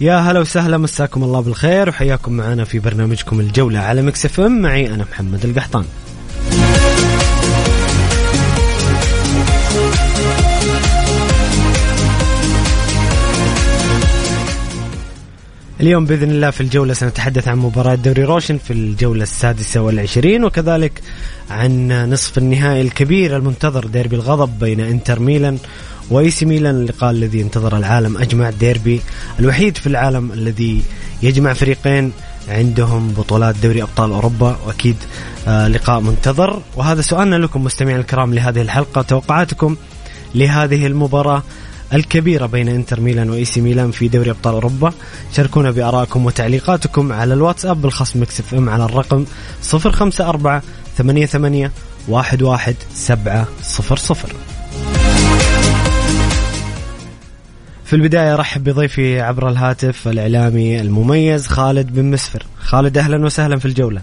يا هلا وسهلا مساكم الله بالخير وحياكم معنا في برنامجكم الجولة على Mix FM. معي أنا محمد القحطاني. اليوم بإذن الله في الجولة سنتحدث عن مباراة دوري روشن في الجولة السادسة والعشرين وكذلك عن نصف النهائي الكبير المنتظر ديربي الغضب بين إنتر ميلان و AC ميلان اللقاء الذي انتظر العالم أجمع ديربي الوحيد في العالم الذي يجمع فريقين عندهم بطولات دوري أبطال أوروبا وأكيد آه لقاء منتظر. وهذا سؤالنا لكم مستمعينا الكرام لهذه الحلقة توقعاتكم لهذه المباراة. الكبيرة بين إنتر ميلان و AC ميلان في دوري أبطال أوروبا. شاركونا بآرائكم وتعليقاتكم على الواتساب الخاص ب Mix FM على الرقم 054 88 11700 في البداية أرحب بضيفي عبر الهاتف الإعلامي المميز خالد بن مسفر. خالد أهلا وسهلا في الجولة.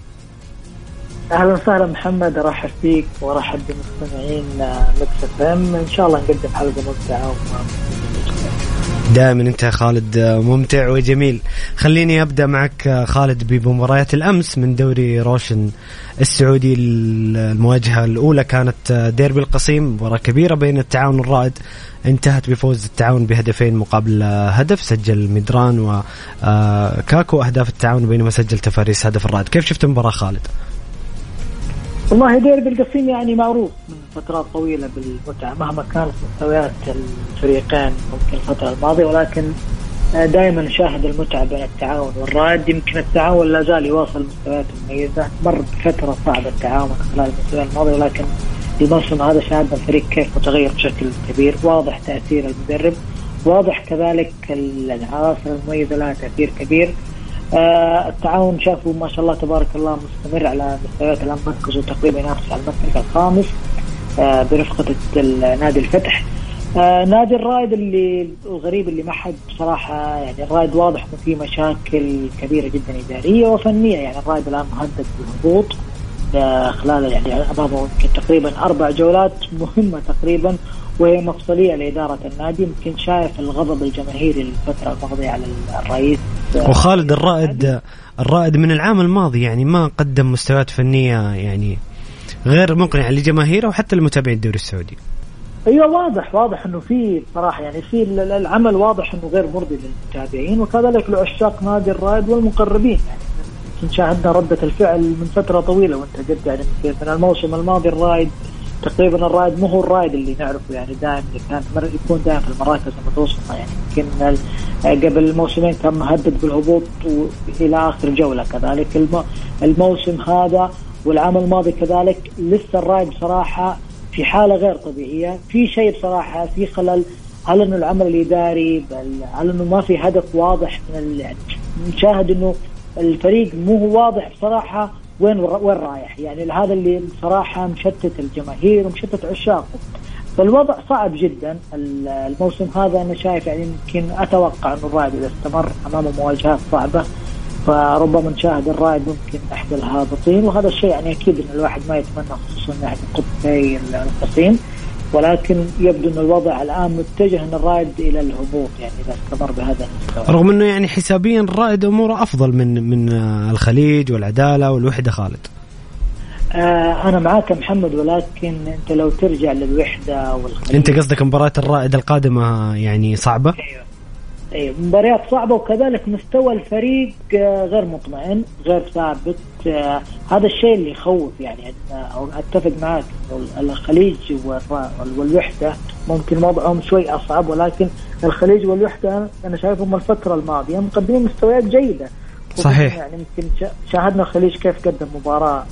أهلا وسهلا محمد أرحب فيك وأرحب بمستمعين Mix FM. إن شاء الله نقدم حلقة ممتعة دائما أنت خالد ممتع وجميل. خليني أبدأ معك خالد بمباريات الأمس من دوري روشن السعودي المواجهة الأولى كانت ديربي القصيم مباراة كبيرة بين التعاون والرائد انتهت بفوز التعاون بهدفين مقابل هدف سجل مدران وكاكو أهداف التعاون بينما سجل تفاريس هدف الرائد. كيف شفت المباراة خالد؟ والله ديربي القصيم يعني معروف. من فترات طويلة بالمتعه مهما كانت مستويات الفريقين ممكن الفترة الماضية ولكن دائما نشاهد المتعة بين التعاون والرائد. يمكن التعاون لا زال يواصل مستويات مميزه مر بفترة صعبة التعاون خلال الموسم الماضي ولكن الموسم هذا شاهدنا الفريق كيف متغير بشكل كبير. واضح تأثير المدرب. واضح كذلك العناصر المميزة لها تأثير كبير. آه التعاون شافوا ما شاء الله تبارك الله مستمر على مستويات الان مركزه تقريبا ينافس على المركز الخامس آه برفقة نادي الفتح. آه نادي الرائد اللي الغريب اللي ما حد بصراحة يعني الرائد واضح إنه في مشاكل كبيرة جدا إدارية وفنية. يعني الرائد الآن مهدد بالهبوط خلال يعني امامه تقريبا أربع جولات مهمة تقريبا. وهي مفصليه لإدارة النادي يمكن شايف الغضب الجماهيري الفترة الماضية على الرئيس. وخالد الرائد الرائد من العام الماضي يعني ما قدم مستويات فنية يعني غير مقنعة لجماهيره وحتى لمتابعين الدوري السعودي. أيوه واضح واضح إنه في صراحة يعني في العمل واضح إنه غير مرضي للمتابعين وكذلك لعشاق نادي الرائد والمقربين. يعني شاهدنا ردة الفعل من فترة طويلة وأنت قلت يعني من الموسم الماضي الرائد تقريبا الرائد مو هو الرائد اللي نعرفه يعني دائما كان يكون دائما في المراكز المتوسطة يعني. يمكن قبل الموسمين كان مهدد بالهبوط إلى آخر جولة كذلك. الموسم هذا والعام الماضي كذلك لسه الرائد بصراحة في حالة غير طبيعية. في شيء بصراحة في خلل هل إنه العمل الإداري؟ بل هل إنه ما في هدف واضح من يعني نشاهد إنه الفريق مو واضح بصراحة؟ وين وين رايح؟ يعني هذا اللي بصراحة مشتت الجماهير ومشتت عشاقه فالوضع صعب جدا. الموسم هذا أنا شايف يعني يمكن أتوقع انه الرائد إذا استمر امامه مواجهات صعبة فربما نشاهد الرائد ممكن احد الهابطين. وهذا الشيء يعني أكيد إن الواحد ما يتمنى خصوصا ناحية قطبي القصيم. ولكن يبدو أن الوضع الآن متجه أن الرائد إلى الهبوط يعني إذا استمر بهذا المستوى. رغم أنه يعني حسابيا الرائد أموره أفضل من من الخليج والعدالة والوحدة خالد. آه أنا معاك يا محمد ولكن أنت لو ترجع للوحدة والخليج. أنت قصدك مباراة الرائد القادمة يعني صعبة؟ أيوه. اي مباريات صعبة وكذلك مستوى الفريق آه، غير مطمئن غير ثابت. آه، هذا الشيء اللي يخوف يعني. أو أتفق معك الخليج والوحدة ممكن وضعهم شوي أصعب ولكن الخليج والوحدة أنا شايفهم الفترة الماضية مقدمين مستويات جيدة. صحيح. يعني يمكن شاهدنا الخليج كيف قدم مباراة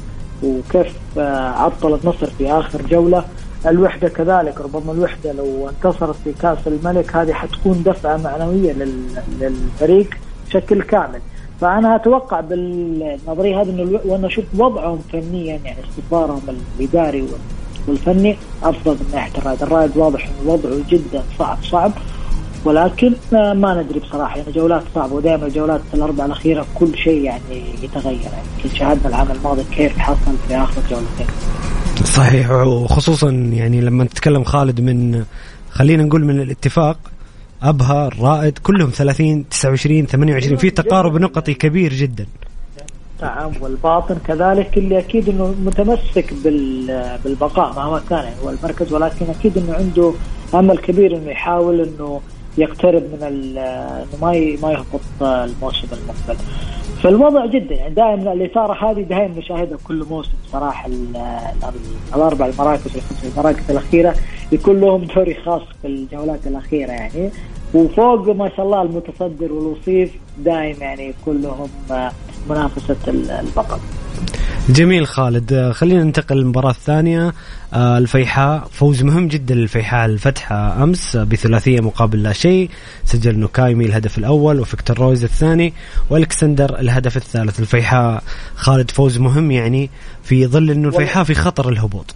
وكيف آه، عطل النصر في آخر جولة. الوحدة كذلك ربما الوحدة لو انتصرت في كأس الملك هذه حتكون دفعة معنوية للفريق بشكل كامل. فأنا أتوقع بالنظرية هذه إنه وأنا أشوف وضعهم فنيا يعني استثمارهم الإداري والفني أفضل من ناحية الرائد، الرائد واضح إنه وضعه جدا صعب صعب. ولكن ما ندري بصراحة يعني جولات صعبة ودائما الجولات الأربعة الأخيرة كل شيء يعني يتغير. يعني شاهدنا العام الماضي كيف حصل في آخر جولتين. صحيح وخصوصا يعني لما نتكلم خالد من خلينا نقول من الاتفاق أبها الرائد كلهم 30 29 28 في تقارب نقطي كبير جدا نعم والباطن كذلك اللي أكيد إنه متمسك بالبقاء مهما كان يعني هو المركز ولكن أكيد إنه عنده أمل كبير إنه يحاول إنه يقترب من ما ما يهبط الموسم المقبل. فالوضع جدا يعني دائما الإثارة هذه دائما نشاهدها كل موسم صراحة الأربع المراكز والخمس المراكز الأخيرة يكون لهم دوري خاص في الجولات الأخيرة يعني وفوق ما شاء الله المتصدر والوصيف دائما يعني كلهم منافسة البطل. جميل خالد. آه، خلينا ننتقل للمباراة الثانية. آه، الفيحاء فوز مهم جدا للفيحاء. الفتح أمس بثلاثية مقابل لا شيء. سجل نواكايمي الهدف الأول وفيكتور رويز الثاني والكسندر الهدف الثالث. الفيحاء خالد فوز مهم يعني في ظل أنه الفيحاء في خطر الهبوط.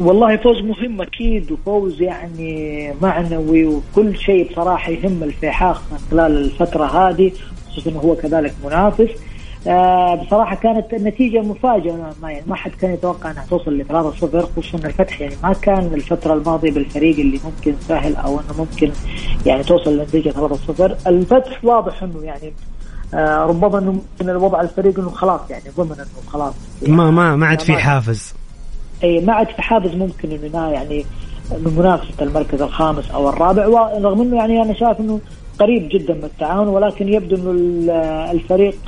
والله فوز مهم أكيد وفوز يعني معنوي وكل شيء بصراحة يهم الفيحاء خلال الفترة هذه خصوصا هو كذلك منافس. بصراحة كانت النتيجة مفاجأة ما يعني ما حد كان يتوقع إنها توصل ل 3-0 خصوصا الفتح يعني ما كان الفترة الماضية بالفريق اللي ممكن سهل أو إنه ممكن يعني توصل لنتيجة 3-0 الفتح واضح إنه يعني آه ربما إنه ممكن الوضع الفريق إنه خلاص يعني ضمن إنه خلاص. يعني ما ما ما عاد في حافز. أي ما عاد في حافز ممكن إنه يعني من منافسة المركز الخامس أو الرابع. رغم إنه يعني أنا شايف إنه قريب جدا من التعاون ولكن يبدو إنه الفريق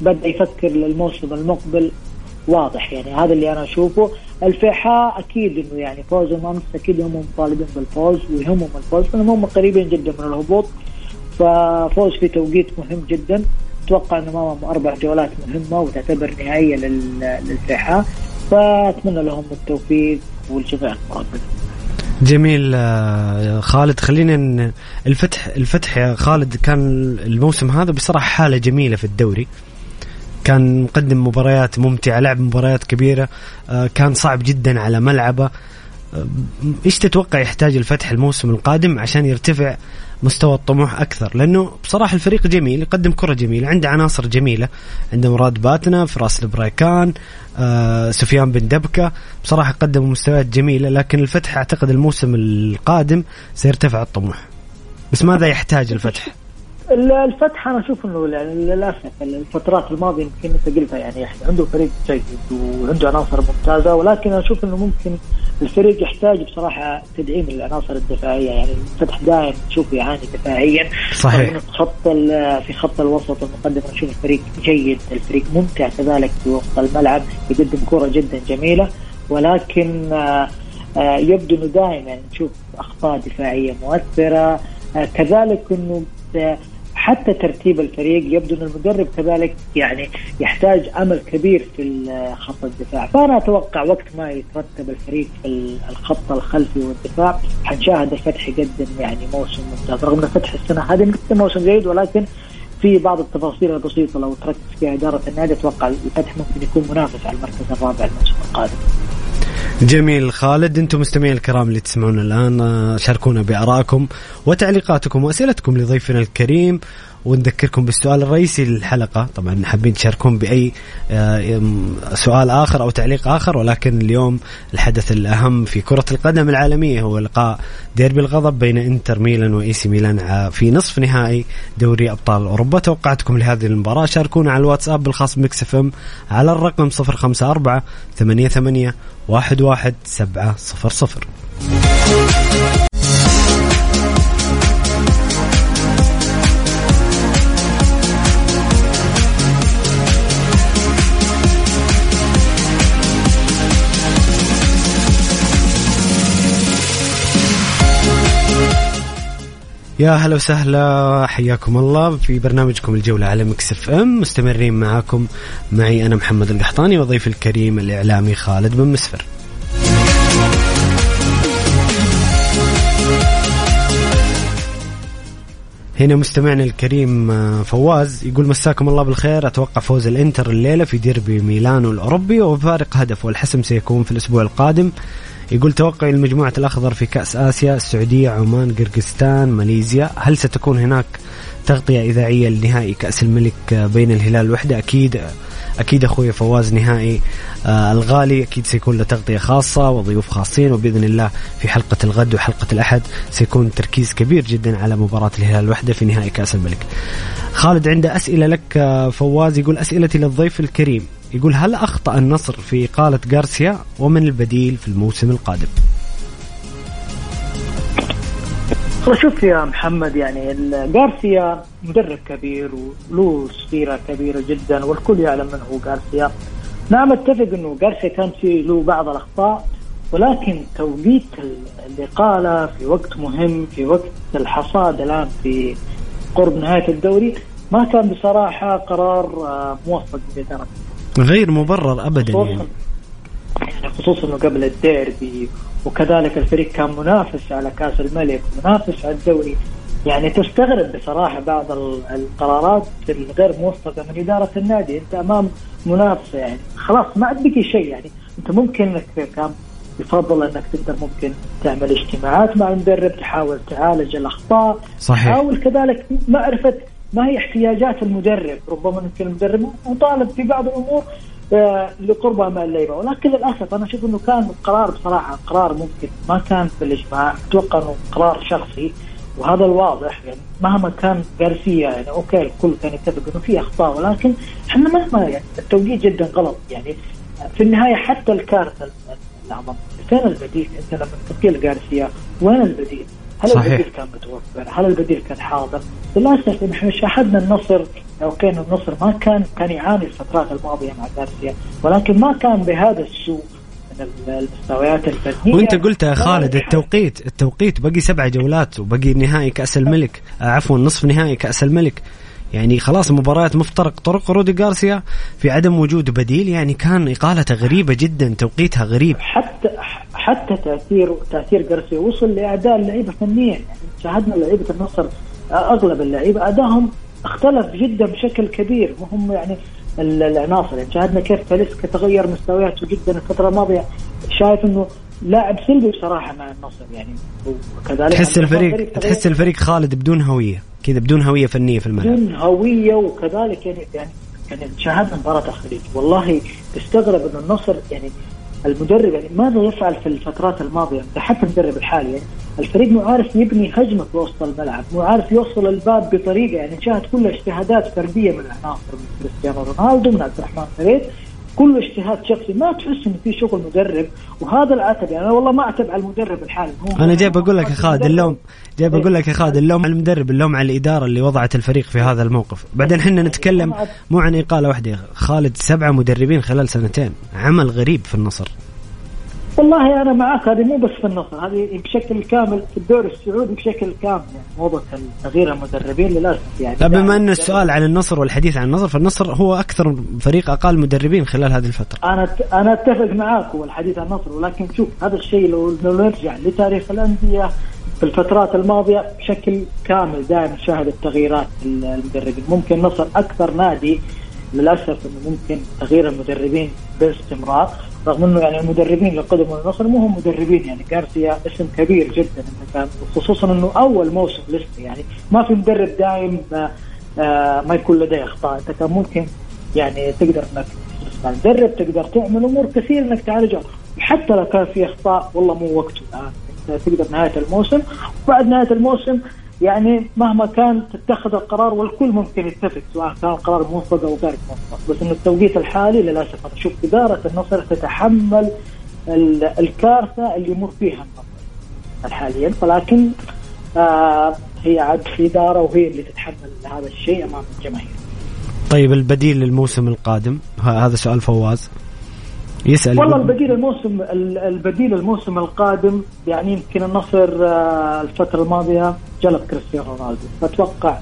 بدأ يفكر للموسم المقبل واضح. يعني هذا اللي أنا أشوفه. الفيحاء أكيد إنه يعني فوزهم أمس أكيد هم طالبين بالفوز ويهمهم الفوز. لأنهم هم قريبين جدا من الهبوط. ففوز في توقيت مهم جدا. أتوقع إنه امامهم أربع جولات مهمة وتعتبر نهائية للفيحاء. فأتمنى لهم التوفيق والجميع المربع جميل آه، خالد. خلينا الفتح الفتح يا خالد كان الموسم هذا بصراحة حالة جميلة في الدوري. كان مقدم مباريات ممتعة لعب مباريات كبيرة آه، كان صعب جدا على ملعبه. آه، إيش تتوقع يحتاج الفتح الموسم القادم عشان يرتفع مستوى الطموح أكثر؟ لأنه بصراحة الفريق جميل يقدم كرة جميلة عنده عناصر جميلة. عنده مراد باتنا فراس البريكان آه سفيان بن دبكة. بصراحة قدموا مستويات جميلة لكن الفتح أعتقد الموسم القادم سيرتفع الطموح. بس ماذا يحتاج الفتح؟ الفتح أنا أشوف إنه يعني للأسف الفترات الماضية يمكن أنت قلتها يعني عنده فريق جيد وعنده عناصر ممتازة ولكن أنا أشوف إنه ممكن الفريق يحتاج بصراحة تدعيم للعناصر الدفاعية. يعني الفتح دائما تشوف يعاني دفاعيا. صحيح. في خط في خط الوسط المقدم نشوف الفريق جيد الفريق ممتع كذلك في وسط الملعب يقدم كرة جدا جميلة. ولكن آه، آه، يبدو إنه دائما نشوف أخطاء دفاعية مؤثرة. آه، كذلك إنه حتى ترتيب الفريق يبدو أن المدرب كذلك يعني يحتاج أمل كبير في خط الدفاع، فأنا أتوقع وقت ما يترتب الفريق في الخط الخلفي والدفاع حنشاهد الفتح يقدم يعني موسم ممتاز، رغم أن الفتح السنة هذه مقدم موسم جيد ولكن في بعض التفاصيل البسيطة لو تركز فيها إدارة النادي أتوقع الفتح ممكن يكون منافس على المركز الرابع الموسم القادم. جميل خالد أنتم مستمعين الكرام اللي تسمعون الآن آه، شاركونا بآرائكم وتعليقاتكم وأسئلتكم لضيفنا الكريم ونذكركم بالسؤال الرئيسي للحلقة. طبعا حابين تشاركون بأي آه، سؤال آخر أو تعليق آخر ولكن اليوم الحدث الأهم في كرة القدم العالمية هو لقاء ديربي الغضب بين إنتر ميلان و AC ميلان في نصف نهائي دوري أبطال أوروبا. توقعاتكم لهذه المباراة. شاركونا على الواتساب الخاص ب Mix FM على الرقم 054 88 11700 يا هلا وسهلا حياكم الله في برنامجكم الجولة على Mix FM. مستمرين معاكم معي أنا محمد القحطاني وضيف الكريم الإعلامي خالد بن مسفر. هنا مستمعنا الكريم آه، فواز يقول مساكم الله بالخير. أتوقع فوز الإنتر الليلة في ديربي ميلانو الأوروبي وبفارق هدف والحسم سيكون في الأسبوع القادم. يقول توقعي لمجموعة الأخضر في كأس آسيا السعودية عمان قرقستان ماليزيا. هل ستكون هناك تغطية إذاعية لنهائي كأس الملك بين الهلال والوحدة أكيد أكيد أخوي فواز نهائي آه الغالي. أكيد سيكون له تغطية خاصة وضيوف خاصين وبإذن الله في حلقة الغد وحلقة الأحد سيكون تركيز كبير جدا على مباراة الهلال الوحدة في نهائي كأس الملك. خالد عنده أسئلة لك آه، فواز يقول أسئلتي للضيف الكريم. يقول هل أخطأ النصر في إقالة غارسيا ومن البديل في الموسم القادم؟ شوف يا محمد يعني غارسيا مدرب كبير وله سيره كبيرة جدا والكل يعلم من هو غارسيا. نعم أتفق إنه غارسيا كان في له بعض الأخطاء ولكن توقيت الإقالة في وقت مهم في وقت الحصاد الآن في قرب نهاية الدوري ما كان بصراحة قرار آه، موفق بإدارة غير مبرر ابدا يعني. خصوصا انه قبل الديربي وكذلك الفريق كان منافس على كأس الملك منافس على الدوري. يعني تستغرب بصراحة بعض القرارات الغير موفقه من إدارة النادي. أنت أمام منافسه يعني. خلاص ما عاد بقي شيء يعني. أنت ممكن إنك كان يفضل إنك تقدر ممكن تعمل اجتماعات مع المدرب تحاول تعالج الأخطاء. صحيح. تحاول كذلك معرفة ما هي احتياجات المدرب؟ ربما يمكن المدرب مطالب في بعض الأمور آه، لقربها مع اللعيبة. ولكن للأسف أنا أشوف إنه كان قرار بصراحة قرار ممكن. ما كان في الإجماع. أتوقع إنه قرار شخصي. وهذا الواضح. يعني مهما كان جارسيا يعني أوكي الكل كان يتفق إنه في أخطاء. ولكن إحنا مهما يعني التوجيه جدا غلط. يعني في النهاية حتى الكارثة الأعظم. فين البديل؟ أنت لما تقيل جارسيا وين البديل؟ هل صحيح. البديل كان متوفر؟ هل البديل كان حاضر؟ للأسف إحنا شاهدنا النصر أوكي النصر ما كان كان يعاني الفترات الماضية مع جارسيا ولكن ما كان بهذا السوء من المستويات الفنيه وأنت قلت يا خالد التوقيت التوقيت بقي سبع جولات وبقي نهائي كأس الملك آه، عفوا نصف نهائي كأس الملك يعني خلاص مباريات مفترق طرق رودي غارسيا في عدم وجود بديل يعني كان اقالته غريبة جدا توقيتها غريب حتى حتى تاثير تأثير غارسيا وصل لأداء اللعيبة فنيا. يعني شاهدنا لعيبة النصر أغلب اللعيبة أدائهم اختلف جدا بشكل كبير. وهم يعني العناصر. يعني شاهدنا كيف تاليسكا تغير مستوياته جدا الفترة الماضية. شايف إنه لاعب سلبي بصراحة مع النصر يعني. وكذلك تحس الفريق تحس الفريق خالد بدون هوية. كذا بدون هوية فنية في الملعب. بدون هوية وكذلك يعني يعني يعني شاهدنا مباراة الخليج والله تستغرب إنه النصر يعني المدرب يعني ماذا يفعل في الفترات الماضية؟ حتى المدرب الحالي يعني الفريق مو عارف يبني هجمة في وسط الملعب مو عارف يوصل الباب بطريقة يعني نشاهد كلها اجتهادات فردية من العناصر من كريستيانو رونالدو من عبد الرحمن فريد. كله اجتهاد شخصي ما تحس إنه في شغل مدرب وهذا العتب يعني أنا والله ما اعتب على المدرب الحالي هو أنا جاي بقول لك يا خالد اللوم جاي بقول لك يا خالد اللوم على المدرب اللوم على الإدارة اللي وضعت الفريق في هذا الموقف. بعدين إحنا نتكلم مو عن إقالة واحدة خالد سبعة مدربين خلال سنتين عمل غريب في النصر. والله أنا معك هذه مو بس في النصر هذه بشكل كامل في الدوري السعودي بشكل كامل يعني موضوع تغيير المدربين للأسف يعني طيب بما أن السؤال عن النصر والحديث عن النصر فالنصر هو أكثر فريق أقل مدربين خلال هذه الفترة. أنا أنا أتفق معاك والحديث عن النصر ولكن شوف هذا الشيء لو نرجع لتاريخ الأندية في الفترات الماضية بشكل كامل دائما نشاهد التغييرات المدربين. ممكن النصر أكثر نادي للأسف إنه ممكن تغيير المدربين باستمرار. رغم إنه يعني المدربين اللي قدموا النصر مو هم مدربين يعني جارسيا اسم كبير جدا خصوصا إنه أول موسم لسه يعني ما في مدرب دايم ما, آه ما يكون لديه أخطاء. أنت كان ممكن يعني تقدر إنك تدرب تقدر تعمل أمور كثير إنك تعالجها. حتى لو كان في أخطاء والله مو وقته. الان تقدر نهاية الموسم. وبعد نهاية الموسم يعني مهما كان تتخذ القرار والكل ممكن يتفق سواء كان القرار موفق أو غير موفق بس انه التوقيت الحالي للأسف أنا أشوف إدارة النصر تتحمل الكارثة اللي يمر فيها النصر حاليا ولكن آه هي عاد في إدارة وهي اللي تتحمل هذا الشيء أمام الجماهير. طيب البديل للموسم القادم هذا سؤال فواز. يسأل. والله البديل الموسم البديل الموسم القادم يعني يمكن النصر آه، الفترة الماضية جلب كريستيانو رونالدو. فاتوقع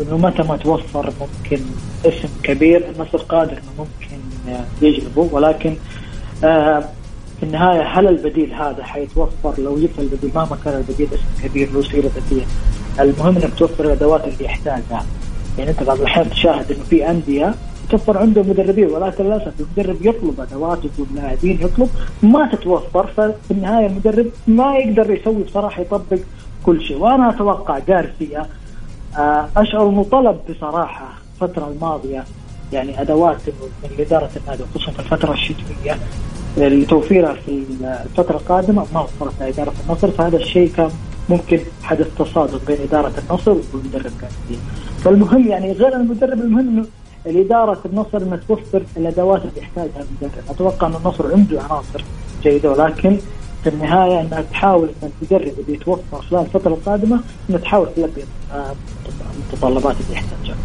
إنه متى ما توفر ممكن اسم كبير النصر قادر إنه ممكن آه، يجلبه. ولكن آه، في النهاية هل البديل هذا حيتوفر؟ لو جبت البديل مهما كان البديل اسم كبير له سيرة ذاتية. المهم إنك توفر الأدوات اللي يحتاجها. يعني أنت بعض الأحيان تشاهد إنه في أندية توفر عنده مدربين ولكن للاسف المدرب يطلب أدوات يطلب لاعبين يطلب. ما تتوفر ففي النهاية المدرب ما يقدر يسوي بصراحة يطبق كل شيء. وأنا أتوقع جارسيا آه، أشعر إنه طلب بصراحة الفترة الماضية يعني أدوات من إدارة النادي خصوصا في الفترة الشتوية لتوفيرها في الفترة القادمة ما وفرتها إدارة النصر. فهذا الشيء كان ممكن حدث تصادم بين إدارة النصر والمدرب جارسيا فالمهم يعني غير المدرب المهم الإدارة النصر انها توفر الادوات اللي يحتاجها. المدرب، أتوقع أن النصر عنده عناصر جيدة ولكن في النهاية أنها تحاول أن المدرب اللي يتوفر خلال الفترة القادمة أنها تحاول تلبي آه، المتطلبات اللي يحتاجها.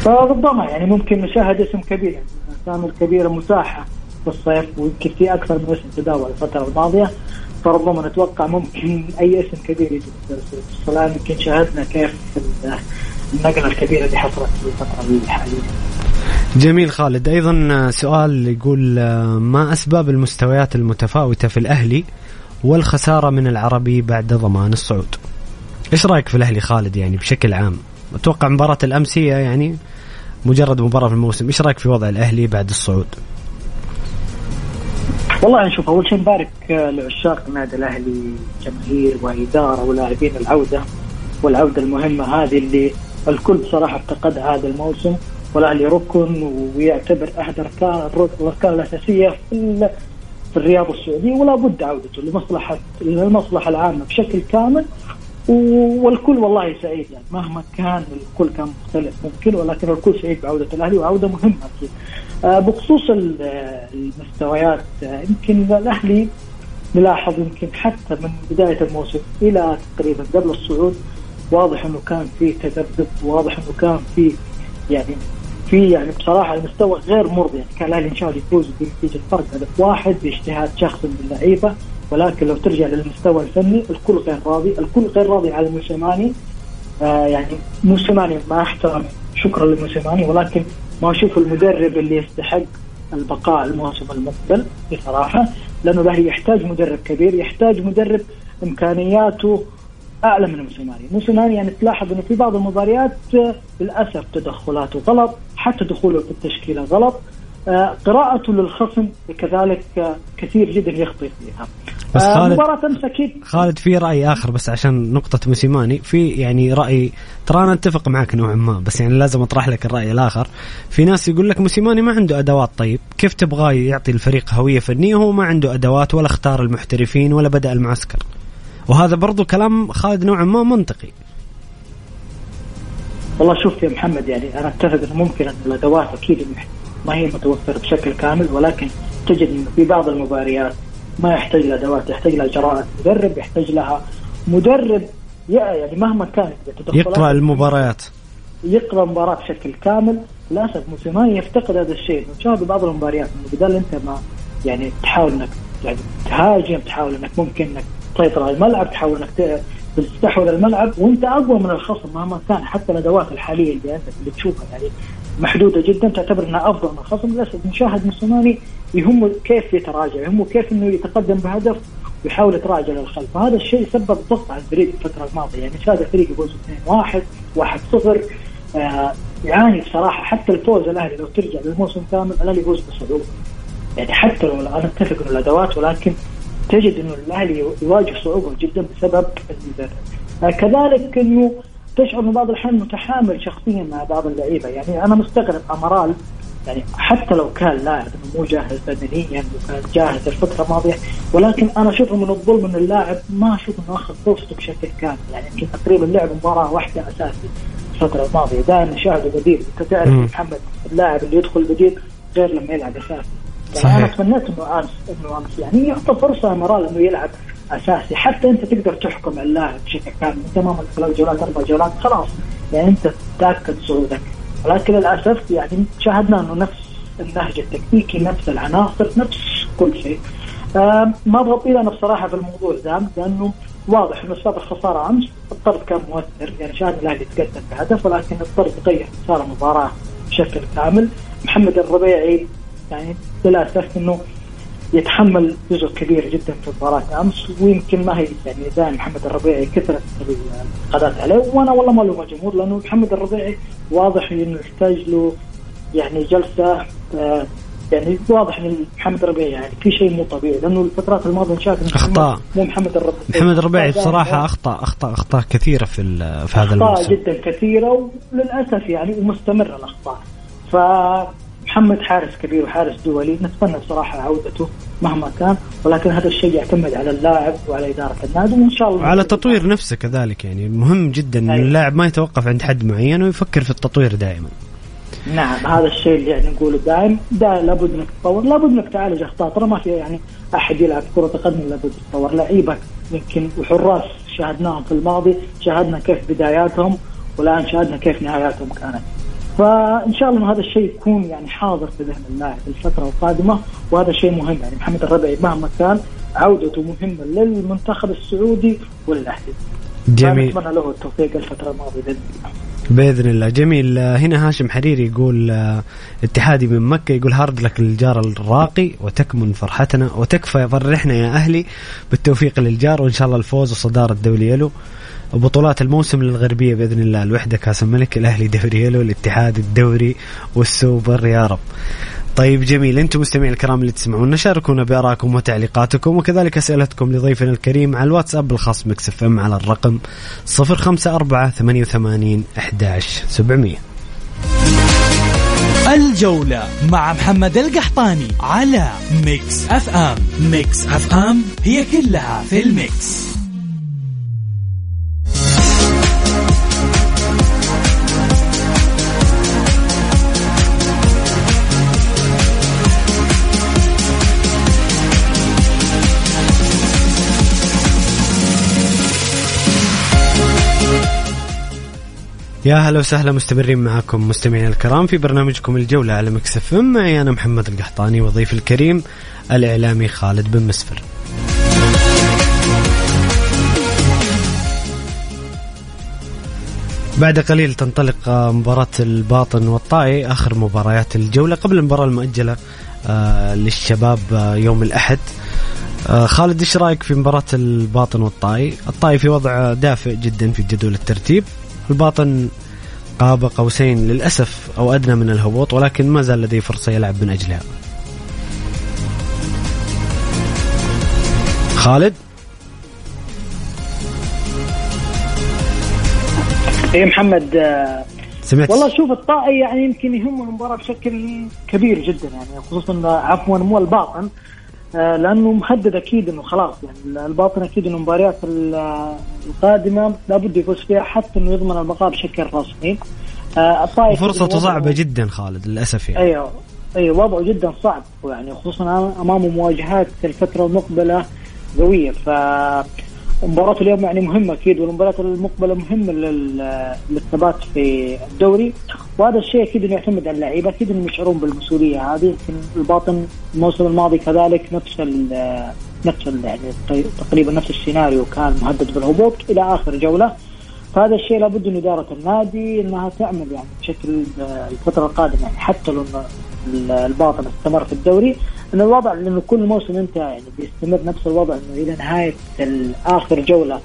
فربما يعني ممكن نشاهد اسم كبير يعني الكبيرة متاحة في الصيف ويمكن في أكثر من اسم تداول الفترة الماضية. فربما نتوقع ممكن أي اسم كبير يجي السلام يمكن شاهدنا كيف النقلة الكبيرة اللي حصلت في الفترة الحالية. جميل خالد. أيضا سؤال يقول ما أسباب المستويات المتفاوتة في الأهلي والخسارة من العربي بعد ضمان الصعود؟ إيش رأيك في الأهلي خالد يعني بشكل عام؟ أتوقع مباراة الأمسية يعني مجرد مباراة في الموسم. إيش رأيك في وضع الأهلي بعد الصعود؟ والله نشوف أول شيء نبارك لعشاق النادي الأهلي جماهير وإدارة ولاعبين العودة والعودة المهمة هذه اللي الكل بصراحه افتقدها هذا الموسم والأهلي ركن ويعتبر أحد اركان الاركان الأساسية في في الرياضه السعوديه ولا بد عودته لمصلحه للمصلحة العامة بشكل كامل والكل والله سعيد يعني مهما كان الكل كان مختلف ممكن ولكن الكل سعيد بعودة الأهلي وعودة مهمة أكيد. آه، بخصوص المستويات آه، يمكن الأهلي نلاحظ يمكن حتى من بداية الموسم إلى تقريبا قبل الصعود واضح إنه كان في تذبذب واضح إنه كان في يعني في يعني بصراحة المستوى غير مرضي. يعني كان الأهلي إن شاء الله يفوز بنتيجة فرق هدف واحد باجتهاد شخص من اللعيبة. ولكن لو ترجع للمستوى الفني الكل غير راضي، الكل غير راضي على موسيماني آه يعني موسيماني ما احترم شكرا لموسيماني ولكن ما أشوف المدرب اللي يستحق البقاء الموسم المقبل بصراحة لأنه الأهلي يحتاج مدرب كبير، يحتاج مدرب إمكانياته اعلى من موسيماني، موسيماني يعني تلاحظ أنه في بعض المباريات آه، للأسف تدخلاته غلط، حتى دخوله في التشكيلة غلط، آه، قراءته للخصم كذلك آه، كثير جدا يخطئ فيها. بس خالد مباراة أمس أكيد. خالد في رأي آخر بس عشان نقطة موسيماني في يعني رأي ترى أنا أتفق معك نوعا ما بس يعني لازم أطرح لك الرأي الآخر. في ناس يقول لك موسيماني ما عنده أدوات. طيب كيف تبغاه يعطي الفريق هوية فنية؟ وهو ما عنده أدوات ولا اختار المحترفين ولا بدأ المعسكر. وهذا برضو كلام خالد نوعا ما منطقي. والله شوف يا محمد يعني أنا أتفق إنه ممكن إن الأدوات أكيد ما هي متوفرة بشكل كامل ولكن تجد إنه في بعض المباريات ما يحتاج لها أدوات يحتاج لها جراءه مدرب يحتاج لها مدرب يعني مهما كانت يقرأ المباريات. يقرأ المباراة بشكل كامل. للأسف موسيماني يفتقد هذا الشيء. نشاهد بعض المباريات إنه بدل أنت ما يعني تحاول إنك يعني تهاجم تحاول إنك ممكن إنك تسيطر على الملعب تحاول إنك تستحوذ الملعب. وأنت أقوى من الخصم مهما كان حتى الأدوات الحالية اللي أنت اللي تشوفها يعني محدودة جدا تعتبر إنها أفضل من الخصم. للأسف نشاهد موسيماني يهمه كيف يتراجع يهمه كيف إنه يتقدم بهدف ويحاول يتراجع للخلف. وهذا الشيء سبب ضغط على الفريق الفترة الماضية. يعني شاهد الفريق يفوز 2 1 1 0 آه يعاني بصراحة حتى الفوز الأهلي لو ترجع للموسم كامل الأهلي يفوز بصعوبه يعني حتى لو أنا أتفق إنه الأدوات ولكن تجد إنه الأهلي يواجه صعوبة جدا بسبب آه كذلك إنه تشعر إنه بعض الأحيان متحامل شخصيا مع بعض اللعيبة. يعني أنا مستغرب امارال يعني حتى لو كان لاعب مو جاهز بدنيا وكان جاهز الفترة الماضية ولكن أنا أشوفه من الظلم إن اللاعب ما أشوف إنه أخذ فرصته بشكل كامل. يعني يمكن تقريبا لعب مباراة واحدة اساسي الفترة الماضية. دائما نشاهده بديل أنت تعرف محمد اللاعب اللي يدخل بديل غير لما يلعب اساسي صحيح. أنا تمنيت إنه امس إنه أمس يعني يعطى فرصة مرال إنه يلعب أساسي. حتى أنت تقدر تحكم اللاعب بشكل كامل. ما ثلاث جولات أربع جولات خلاص. يعني أنت تأكد صعودك. ولكن للأسف يعني شاهدنا إنه نفس النهج التكتيكي نفس العناصر نفس كل شيء. آه ما أبغى أطيل أنا بصراحة في الموضوع ذا لأنه واضح إنه سبب الخساره أمس الطرد كان مؤثر. يعني شاهد الاهلي يتقدم بهدف ولكن الطرد غير مسار المباراه بشكل كامل. محمد الربيعي يعني للاسف إنه يتحمل جزء كبير جدا في مباراة أمس ويمكن ما هي يعني دائما محمد الربيعي كثرت الانتقادات عليه. وأنا والله ما له جمهور لأنه محمد الربيعي واضح إنه يحتاج له يعني جلسة آه يعني واضح إن محمد الربيعي يعني في شيء مو طبيعي لأنه الفترات الماضية شايف أخطاء. مو محمد الربيعي. محمد الربيعي بصراحة اخطا اخطا أخطاء كثيرة في في هذا الموسم. اخطاء جدا كثيرة وللأسف يعني ومستمره الأخطاء. فمحمد حارس كبير وحارس دولي نتمنى بصراحة عودته مهما كان ولكن هذا الشيء يعتمد على اللاعب وعلى إدارة النادي وإن شاء الله على تطوير نفسه كذلك يعني. مهم جدا إن اللاعب ما يتوقف عند حد معين ويفكر في التطوير دائما. نعم هذا الشيء اللي يعني نقوله دائم. دا لابد إنك تطور لابد إنك تعالج أخطاء ترى ما في يعني أحد يلعب كرة قدم لابد يتطور لعيبه يمكن وحراس شاهدناهم في الماضي شاهدنا كيف بداياتهم والآن شاهدنا كيف نهاياتهم كانت. فإن شاء الله هذا الشيء يكون يعني حاضر في ذهن اللاعب الفترة القادمة وهذا شيء مهم يعني. محمد الربعي مهما كان عودته مهمة للمنتخب السعودي وللأهلي. جميل. أتمنى له التوفيق الفترة الماضية بإذن الله. بإذن الله. جميل. هنا هاشم حريري يقول اتحادي من مكة يقول هارد لك الجار الراقي وتكمن فرحتنا وتكفى فرحنا يا أهلي. بالتوفيق للجار وإن شاء الله الفوز وصدارة الدوري يلو. وبطولات الموسم للغربية بإذن الله. الوحدة كأس الملك الأهلي دوري يلو الاتحاد الدوري والسوبر يا رب. طيب جميل. أنتم مستمعين الكرام اللي تسمعونا شاركونا بارائكم وتعليقاتكم. وكذلك أسئلتكم لضيفنا الكريم على الواتساب الخاص ب Mix FM على الرقم 054 88 11700 الجولة مع محمد القحطاني على Mix FM. Mix FM هي كلها في ال mix. يا هلا وسهلا مستمرين معكم مستمعينا الكرام في برنامجكم الجولة على Mix FM معي أنا محمد القحطاني وضيف الكريم الإعلامي خالد بن مسفر. بعد قليل تنطلق مباراة الباطن والطائي آخر مباريات الجولة قبل المباراة المؤجلة للشباب يوم الأحد. خالد إيش رأيك في مباراة الباطن والطائي؟ الطائي في وضع دافئ جدا في جدول الترتيب. الباطن قاب قوسين للأسف أو أدنى من الهبوط ولكن ما زال لديه فرصة يلعب من أجلها. خالد؟ اي محمد سمعت. والله شوف الطائي يعني يمكن يهم المباراة بشكل كبير جدا يعني خصوصا عفوا مو الباطن. لأنه مهدد أكيد إنه خلاص يعني الباطن أكيد إنه المباريات القادمة لابد يفوز فيها حتى إنه يضمن البقاء بشكل رسمي. الطائف فرصته صعبة جدا خالد للأسف يعني. أيوه أيوه وضعه جدا صعب يعني خصوصا امامه مواجهات الفترة المقبلة قويه ف مباراة اليوم يعني مهمة أكيد والمباريات المقبلة مهمة للثبات في الدوري. وهذا الشيء أكيد إنه يعتمد على اللعيبة أكيد إنهم يشعرون بالمسؤولية هذه. الباطن الموسم الماضي كذلك نفس نفس يعني تقريبا نفس السيناريو كان مهدد بالهبوط إلى آخر جولة. فهذا الشيء لابد من إدارة النادي إنها تعمل يعني بشكل الفترة القادمة يعني حتى لو الباطن استمر في الدوري. إن الوضع لأنه كل موسم أنت يعني بيستمر نفس الوضع إنه إلى نهاية اخر جولة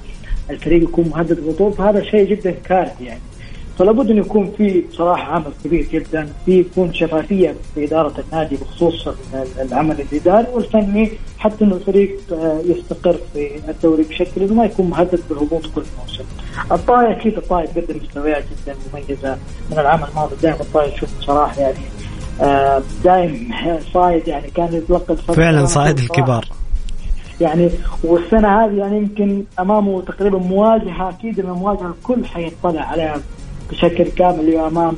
الفريق يكون مهدد بالهبوط فهذا شيء جدا كارثي يعني فلا بد انه يكون في بصراحه عمل كبير جدا في يكون شفافية في إدارة النادي بخصوص العمل الإداري والفني حتى انه الفريق يستقر في الدوري بشكل إنه ما يكون مهدد بالهبوط كل موسم. الطائي أكيد الطائي قدم مستويات جدا مميزة من العام الماضي دائما الطائي تشوف بصراحه يعني دائم صايد يعني كان يتلقى فعلا صايد الكبار. يعني والسنة هذه يعني يمكن أمامه تقريبا مواجهة أكيد إنه مواجهة الكل حيطلع عليها بشكل كامل أمام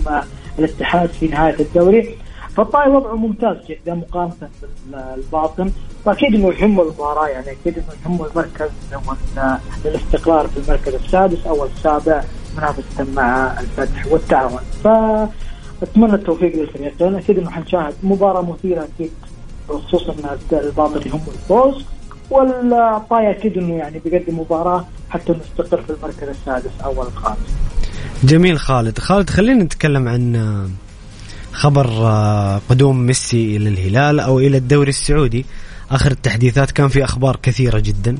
الاتحاد في نهاية الدوري. فالطائي وضعه ممتاز جدا مقارنة بالباطن. واكيد إنه يهمه المباراة يعني أكيد إنه يهمه المركز الاستقرار في المركز السادس أو السابع منافسة مع الفتح والتعاون. ف أتمنى التوفيق للفريقين أكيد انه حنشاهد مباراة مثيرة أكيد خصوصا الباطل هم الفوز. والطاي أكيد إنه يعني بيقدم مباراة حتى نستقر في المركز السادس أو الخامس. جميل خالد، خالد خلينا نتكلم عن خبر قدوم ميسي إلى الهلال أو إلى الدوري السعودي. آخر التحديثات كان في أخبار كثيرة جدا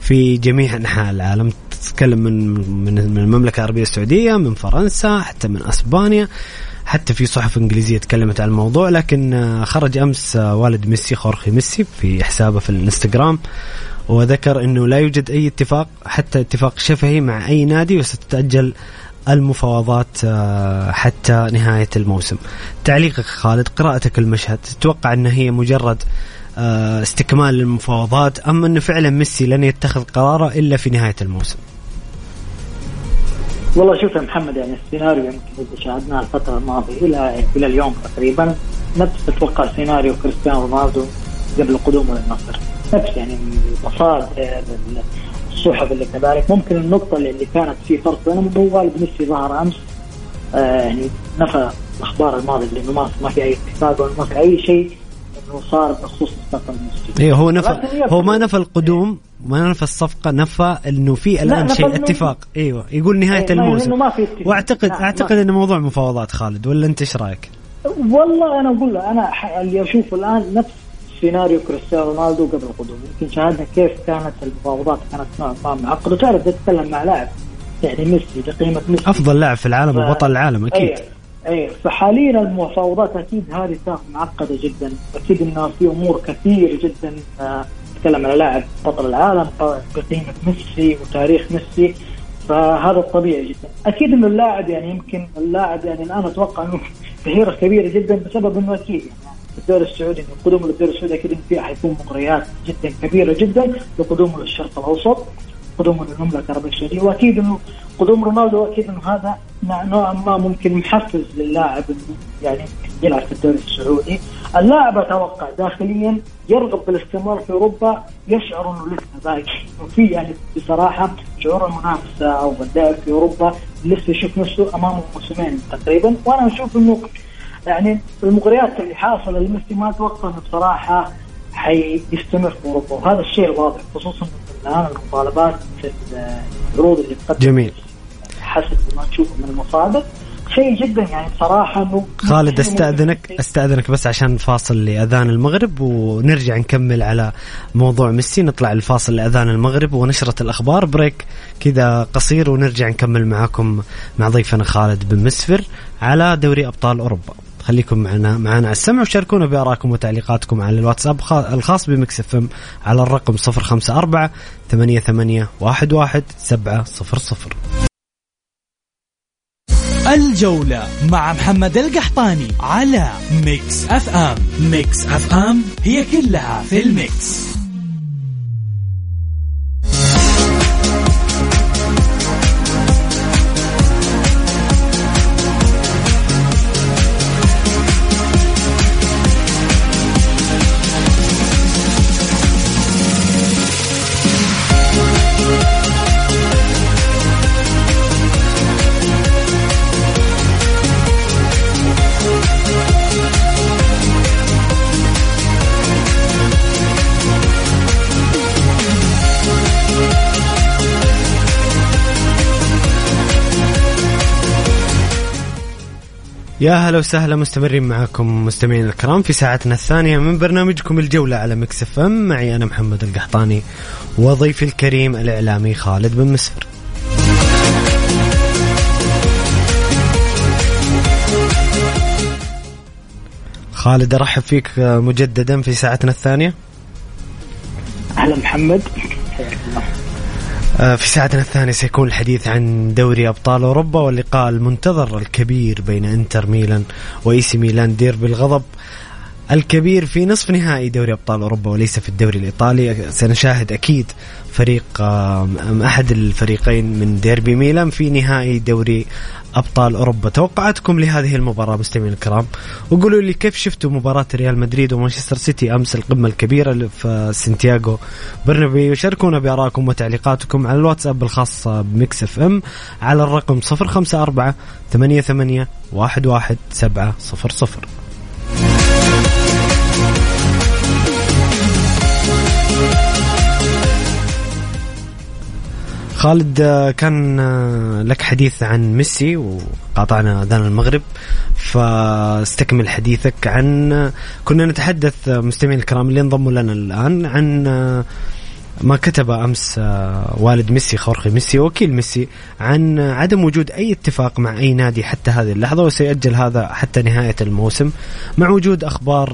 في جميع أنحاء العالم. تتكلم من من المملكة العربية السعودية من فرنسا حتى من أسبانيا. حتى في صحف إنجليزية تكلمت عن الموضوع لكن آه، خرج أمس آه، والد ميسي خورخي ميسي في حسابه في الإنستغرام وذكر إنه لا يوجد أي اتفاق حتى اتفاق شفهي مع أي نادي وستتأجل المفاوضات آه، حتى نهاية الموسم. تعليقك خالد قراءتك المشهد تتوقع إن هي مجرد استكمال المفاوضات أم انه فعلا ميسي لن يتخذ قراره إلا في نهاية الموسم؟ والله شوف يا محمد يعني السيناريو يمكن إذا شاهدناه الفترة الماضية إلى إلى اليوم تقريبا نفس أتوقع سيناريو كريستيانو رونالدو قبل قدومه للنصر نفس يعني المصادر الصحف اللي كذلك. ممكن النقطة اللي كانت في فرق بينهم هو والد ميسي ظهر أمس آه يعني نفى الأخبار الماضية اللي ما في أي اتفاق ولا ما في أي شيء. صار بخصوص مستقبل ميسي أيوه هو نفى هو ما نفى القدوم ما نفى الصفقة نفى إنه في الآن شيء اتفاق. إيوه يقول نهاية إيه الموسم. ما في اتفاق. واعتقد أعتقد إنه موضوع مفاوضات خالد ولا أنت إيش رأيك؟ والله أنا أقول له أنا اللي أشوفه الآن نفس سيناريو كريستيانو رونالدو قبل القدوم. يمكن شاهدنا كيف كانت المفاوضات كانت نوعا ما معقدة. تعرف تتكلم مع لاعب يعني ميسي بقيمة ميسي. أفضل لاعب في العالم وبطل العالم أكيد. أيه. اي فحاليا المفاوضات أكيد هذه صارت معقدة جدا. أكيد إنه في أمور كثير جدا آه نتكلم على لاعب بطل العالم بقيمه ميسي وتاريخ ميسي فهذا الطبيعي جدا. أكيد إنه اللاعب يعني يمكن اللاعب يعني الآن أتوقع إنه ظهيره كبيرة جدا بسبب إنه أكيد يعني الدوري السعودي قدومه للدوري السعودي أكيد فيها حيكون مغريات جدا كبيرة جدا لقدومه للشرق الأوسط. قدومه للمملكة العربية السعودية وأكيد إنه قدوم رونالدو أكيد إنه هذا نوعا ما ممكن محفز للاعب إنه يعني يلعب في الدوري السعودي، اللاعب أتوقع داخليا يرغب بالاستمرار في أوروبا يشعر إنه لسه باقي وفي يعني بصراحة شعور المنافسة أو اللعب في أوروبا لسه يشوف نفسه امامه موسمين تقريبا. وأنا أشوف إنه يعني المغريات اللي حاصلة لميسي ما أتوقع إنه بصراحة حيستمر في أوروبا وهذا الشيء الواضح خصوصا الآن المطالبات في العروض اللي تقدم. جميل. حسب ما تشوفه من المصادر. شيء جدا يعني بصراحه انه خالد أستأذنك أستأذنك بس عشان فاصل لأذان المغرب ونرجع نكمل على موضوع ميسي. نطلع الفاصل لاذان المغرب ونشرة الأخبار. بريك كذا قصير ونرجع نكمل معاكم مع ضيفنا خالد بن مسفر على دوري أبطال أوروبا. خليكم معنا معنا. على السمع وشاركونا بآرائكم وتعليقاتكم على الواتساب الخاص ب Mix FM على الرقم 054 88 11 700 الجولة مع محمد القحطاني على Mix FM. Mix FM هي كلها في ال Mix. يا هلا وسهلا مستمرين معكم مستمعين الكرام في ساعتنا الثانية من برنامجكم الجولة على Mix FM. معي أنا محمد القحطاني وضيفي الكريم الإعلامي خالد بن مسفر خالد أرحب فيك مجددا في ساعتنا الثانية. أهلا محمد. في ساعتنا الثانية سيكون الحديث عن دوري أبطال أوروبا واللقاء المنتظر الكبير بين إنتر ميلان وإي سي ميلان ديربي الغضب الكبير في نصف نهائي دوري أبطال أوروبا وليس في الدوري الإيطالي. سنشاهد أكيد فريق أحد الفريقين من ديربي ميلان في نهائي دوري أبطال أوروبا. توقعاتكم لهذه المباراة مستمعين الكرام. وقولوا لي كيف شفتوا مباراة ريال مدريد ومانشستر سيتي؟ أمس القمة الكبيرة في سانتياغو برنابي وشاركونا بآرائكم وتعليقاتكم على الواتساب الخاص ب Mix FM على الرقم 054 88 11700 خالد آه، كان آه، لك حديث عن ميسي وقاطعنا أذان المغرب فاستكمل حديثك عن آه، كنا نتحدث مستمعين الكرام اللي انضموا لنا الآن عن ما كتب أمس والد ميسي خورخي ميسي وكيل ميسي عن عدم وجود أي اتفاق مع أي نادي حتى هذه اللحظة وسيأجل هذا حتى نهاية الموسم مع وجود أخبار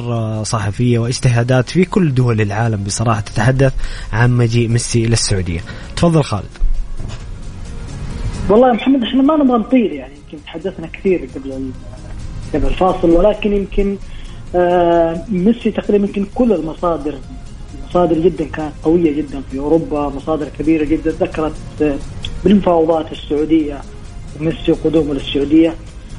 صحفية واجتهادات في كل دول العالم بصراحة تتحدث عن مجيء ميسي إلى السعودية. تفضل خالد. والله يا محمد إحنا ما نبغى نطير يعني يمكن تحدثنا كثير قبل قبل الفاصل ولكن يمكن آه ميسي تقريبا يمكن كل المصادر مصادر جدا كانت قوية جدا في أوروبا مصادر كبيرة جدا ذكرت آه، بالمفاوضات السعودية ميسي وقدومه للسعودية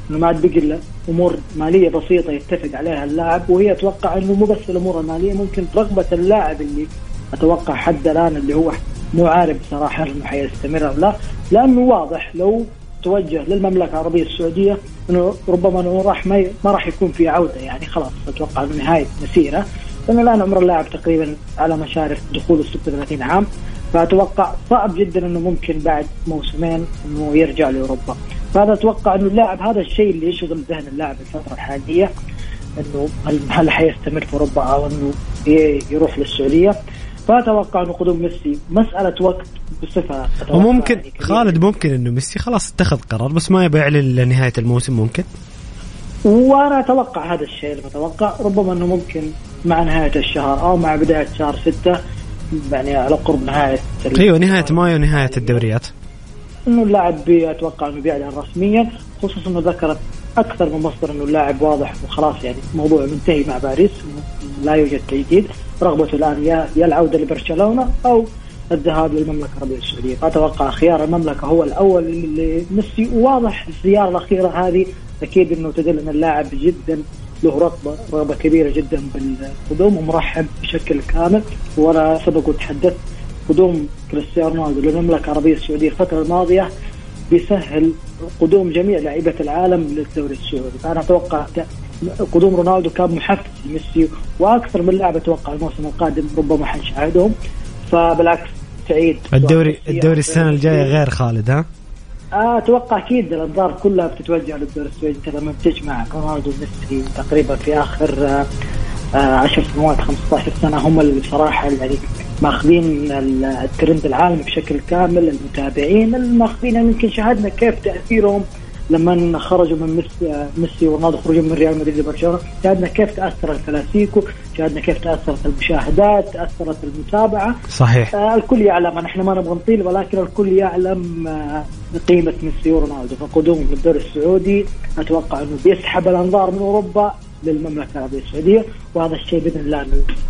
إنه ما عاد بقي أمور مالية بسيطة يتفق عليها اللاعب وهي أتوقع إنه مو بس الأمور المالية ممكن رغبة اللاعب اللي أتوقع حد الآن اللي هو مو عارف بصراحة انه حيستمر أو لا لأنه واضح لو توجه للمملكة العربية السعودية إنه ربما إنه راح ما ما راح يكون في عودة يعني خلاص أتوقع إنه نهاية مسيرة. لأن الان عمر اللاعب تقريبا على مشارف دخول ال 36 عام. فأتوقع صعب جدا إنه ممكن بعد موسمين إنه يرجع لأوروبا. فهذا أتوقع إنه اللاعب هذا الشيء اللي يشغل ذهن اللاعب الفترة الحالية إنه هل حيستمر في أوروبا أو إنه يروح للسعودية؟ فاتوقع انه قدوم ميسي. مسألة وقت بصفة وممكن يعني خالد ممكن إنه ميسي خلاص اتخذ قرار بس ما يبي يعلن لنهاية الموسم ممكن؟ وأنا أتوقع هذا الشيء اللي أتوقع. ربما إنه ممكن مع نهاية الشهر أو مع بداية شهر ستة يعني على قرب نهاية أيوه نهاية مايو ونهايه الدوريات. إنه اللاعب أتوقع إنه بيعلن رسميا خصوصا إنه ذكرت أكثر من مصدر إنه اللاعب واضح وخلاص يعني الموضوع منتهي مع باريس لا يوجد تجديد. رغبته الآن يا العودة لبرشلونة أو الذهاب للمملكة العربية السعودية، فاتوقع خيار المملكة هو الأول لميسي وواضح الزيارة الأخيرة هذه أكيد إنه تدل أن اللاعب جدا له رغبه رغبة كبيرة جدا بالقدوم ومرحب بشكل كامل. وأنا سبق وتحدثت قدوم كريستيانو رونالدو للمملكة العربية السعودية الفترة الماضية بيسهل قدوم جميع لاعيبه العالم للدوري السعودي، فأنا أتوقع قدوم رونالدو كان محفز لميسي وأكثر من لاعب أتوقع الموسم القادم ربما حنشاهدهم. فبالعكس سعيد. الدوري الدوري السنة الجاية غير خالد ها؟ آه أتوقع أكيد الأنظار كلها بتتوجه للدوري السعودي. انت لما بتجمع رونالدو وميسي تقريبا في آخر آه 10 سنوات 15 سنة هم اللي بصراحة يعني ماخذين الترند العالمي بشكل كامل. المتابعين ماخذين يمكن شاهدنا كيف تأثيرهم لما خرجوا من ميسي ميسي ورونالدو خرجوا من ريال مدريد لبرشلونة شاهدنا كيف تاثر الكلاسيكو شاهدنا كيف تأثرت المشاهدات تأثرت المتابعة. صحيح. آه الكل يعلم نحن ما نبغى نطيل ولكن الكل يعلم آه قيمة ميسي ورونالدو. فقدومهم للدوري السعودي أتوقع إنه بيسحب الأنظار من أوروبا للمملكة العربية السعودية وهذا الشيء بإذن الله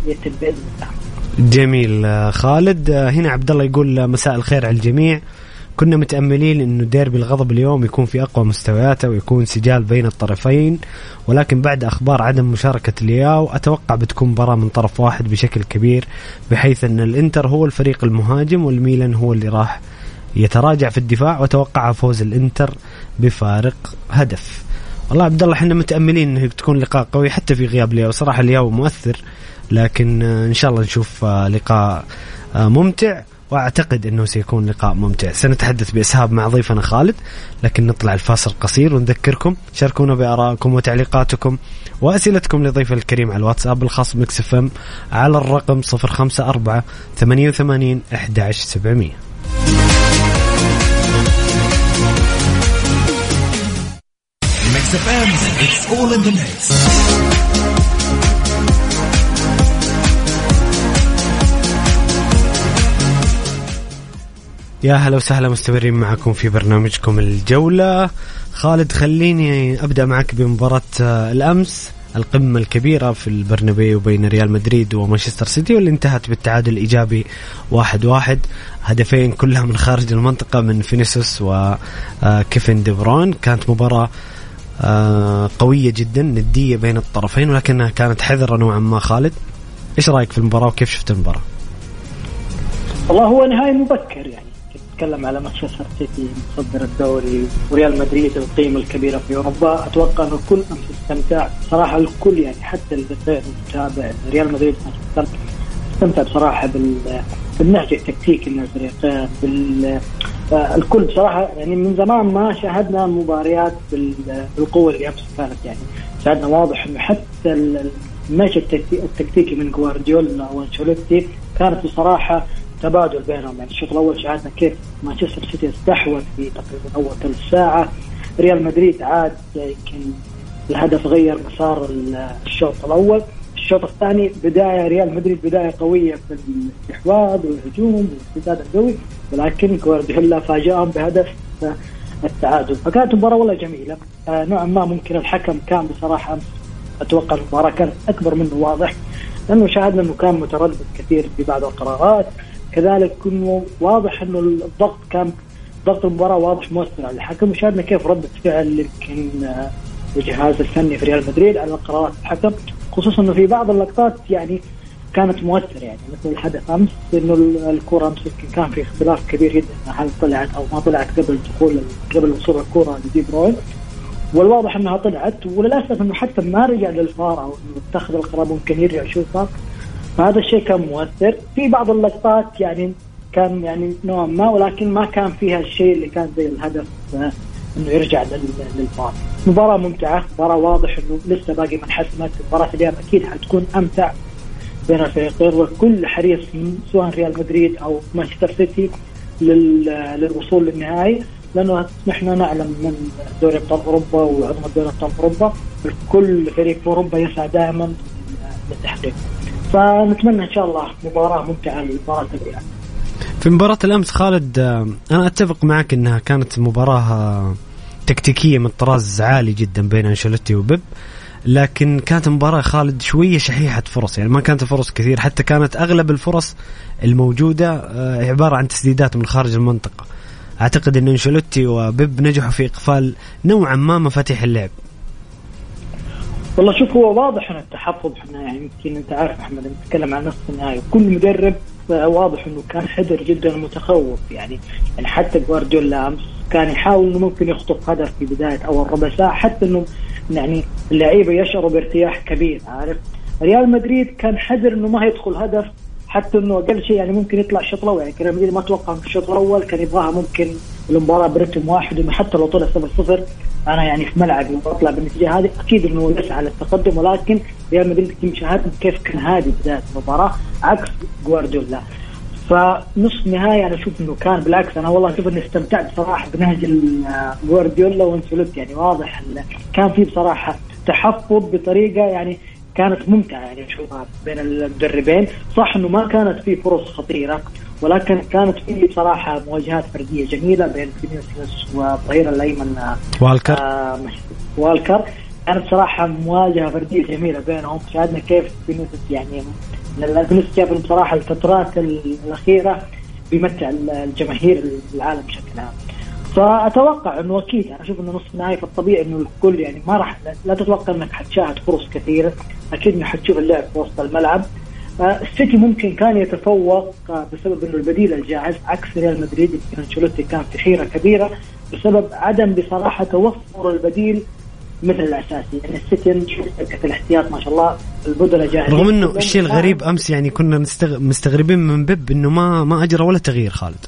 يتم بإذن الله. جميل آه، خالد. آه، هنا عبد الله يقول آه، مساء الخير على الجميع. كنا متأملين إنه ديربي الغضب اليوم يكون في أقوى مستوياته ويكون سجال بين الطرفين ولكن بعد أخبار عدم مشاركة الياو أتوقع بتكون مباراة من طرف واحد بشكل كبير بحيث إن الإنتر هو الفريق المهاجم والميلان هو اللي راح يتراجع في الدفاع وتوقع فوز الإنتر بفارق هدف. والله عبد الله إحنا متأملين إنه تكون لقاء قوي حتى في غياب الياو. صراحة الياو مؤثر لكن إن شاء الله نشوف لقاء ممتع. وأعتقد إنه سيكون لقاء ممتع. سنتحدث بإسهاب مع ضيفنا خالد لكن نطلع الفاصل قصير ونذكركم. شاركونا بآرائكم وتعليقاتكم وأسئلتكم لضيف الكريم على الواتساب الخاص بمكس إف إم على الرقم 054 88 11700 Mix FM, it's all in the mix. يا هلا وسهلا مستمرين معكم في برنامجكم الجولة. خالد خليني أبدأ معك بمباراة آه، الأمس القمة الكبيرة في البرنابيو بين ريال مدريد ومانشستر سيتي واللي انتهت بالتعادل الإيجابي واحد واحد. هدفين كلها من خارج المنطقة من فينيسوس وكيفن آه، دي برون كانت مباراة آه، قوية جدا ندية بين الطرفين ولكنها كانت حذرة نوعا ما. خالد إيش رأيك في المباراة وكيف شفت المباراة؟ والله هو نهاية مبكر يعني. نتكلم على مانشستر سيتي متصدر الدوري وريال مدريد القيمة الكبيرة في أوروبا. أتوقع أنه الكل امس استمتع صراحة الكل يعني حتى اللي غير متابع ريال مدريد مانشستر استمتع بصراحة بالنهج التكتيكي من الفريقين بال الكل بصراحة يعني من زمان ما شاهدنا مباريات بالقوة اللي امس كانت يعني. شاهدنا واضح إنه حتى النهج التكتيكي من جوارديولا وأنشيلوتي كانت بصراحة تبادل بينهم. يعني الشوط الأول شاهدنا كيف مانشستر سيتي استحوذ في تقريبا أول ثلث ساعة. ريال مدريد عاد يمكن الهدف غير مسار الشوط الأول. الشوط الثاني بداية ريال مدريد بداية قوية في الاستحواذ والهجوم والاستعداد القوي ولكن جوارديولا فاجأهم بهدف التعادل. فكانت مباراه والله جميلة. آه نوعا ما ممكن الحكم كان بصراحة أتوقع المباراة كانت أكبر منه واضح لأنه شاهدنا أنه كان متردد كثير في بعض القرارات. كذلك كنه واضح إنه الضغط كان ضغط المباراة واضح مؤثر على الحكم وشاهدنا كيف رده فعل يمكن الجهاز الفني في ريال مدريد على قرارات الحكم خصوصا إنه في بعض اللقطات يعني كانت مؤثره يعني مثل الحدث أمس إنه الكره أمس كان في اختلاف كبير جدا هل طلعت أو ما طلعت قبل دخول قبل وصول الكره لدي بروين. والواضح إنها طلعت وللأسف إنه حتى ما رجع للفار أو إنه اتخذ القرار ممكن يرجع يشوفها فهذا الشيء كان مؤثر. في بعض اللقطات يعني كان يعني نوعا ما ولكن ما كان فيها الشيء اللي كان زي الهدف آه، إنه يرجع للفار مباراة ممتعة مباراة واضح إنه لسه باقي ما انحسمت مباراة اليوم أكيد حتكون أمتع بين الفريقين والكل حريص سواء ريال مدريد أو مانشستر سيتي للوصول للنهائي. لأنه نحن نعلم من دوري أبطال أوروبا وعظمه دوري أبطال أوروبا كل فريق في أوروبا يسعى دائما للتحقيق. فنتمنى إن شاء الله مباراة ممتعة لمباراه الريال. في مباراة الأمس خالد آه، أنا أتفق معك أنها كانت مباراة تكتيكية من طراز عالي جدا بين أنشيلوتي وبيب لكن كانت مباراة خالد شوية شحيحة فرص يعني ما كانت فرص كثير حتى كانت أغلب الفرص الموجودة آه، عبارة عن تسديدات من خارج المنطقة. أعتقد أن أنشيلوتي وبيب نجحوا في إقفال نوعا ما مفاتيح اللعب. والله شوف هو واضح ان التحفظ إحنا يعني يمكن أنت عارف أحمد نتكلم عن نصف النهائي كل مدرب واضح إنه كان حذر جدا متخوف يعني يعني حتى جوارديولا أمس كان يحاول إنه ممكن يخطف هدف في بداية أول ربع ساعة حتى إنه يعني اللعيبة يشعروا بارتياح كبير عارف؟ ريال مدريد كان حذر إنه ما يدخل هدف حتى إنه أقل شيء يعني ممكن يطلع الشوط الأول. يعني ريال مدريد ما أتوقع في الشوط الأول كان يبغاها ممكن المباراه برتم واحد إنه حتى لو طلع 0 0 أنا يعني في ملعبي واطلع بالنتيجة هذه أكيد إنه يسعى للتقدم ولكن ريال مدريد مشاهدنا كيف كان هادي بداية المباراة عكس جوارديولا. فنصف نهائي أنا أشوف إنه كان بالعكس أنا والله أشوف إني استمتعت بصراحه بنهج جوارديولا وانسلوتي يعني واضح كان في بصراحة تحفظ بطريقة يعني كانت ممتعة يعني أشوفها بين المدربين. صح إنه ما كانت في فرص خطيرة ولكن كانت في بصراحة مواجهات فردية جميلة بين فينيسيوس والظهير الأيمن والكر. آه والكر. كانت صراحة مواجهة فردية جميلة بينهم. شاهدنا كيف فينيسيوس يعني فينيسيوس جاب بصراحة الفترات الأخيرة بيمتع الجماهير العالم بشكل عام فأتوقع إنه أكيد أنا أشوف إنه نصف نهائي فالطبيعي إنه الكل يعني ما راح لا تتوقع إنك حتشاهد فرص كثيرة. أكيد انك حتشوف اللعب في وسط الملعب. السيتي ممكن كان يتفوق بسبب إنه البديل الجاهز عكس ريال مدريد أنشيلوتي كان في حيره كبيرة بسبب عدم بصراحة توفر البديل مثل الاساسي يعني السيتي نشوف الاحتياط ما شاء الله البدلة جاهزين رغم إنه الشيء الغريب أمس يعني كنا مستغربين من بيب إنه ما ما أجرى ولا تغيير خالد.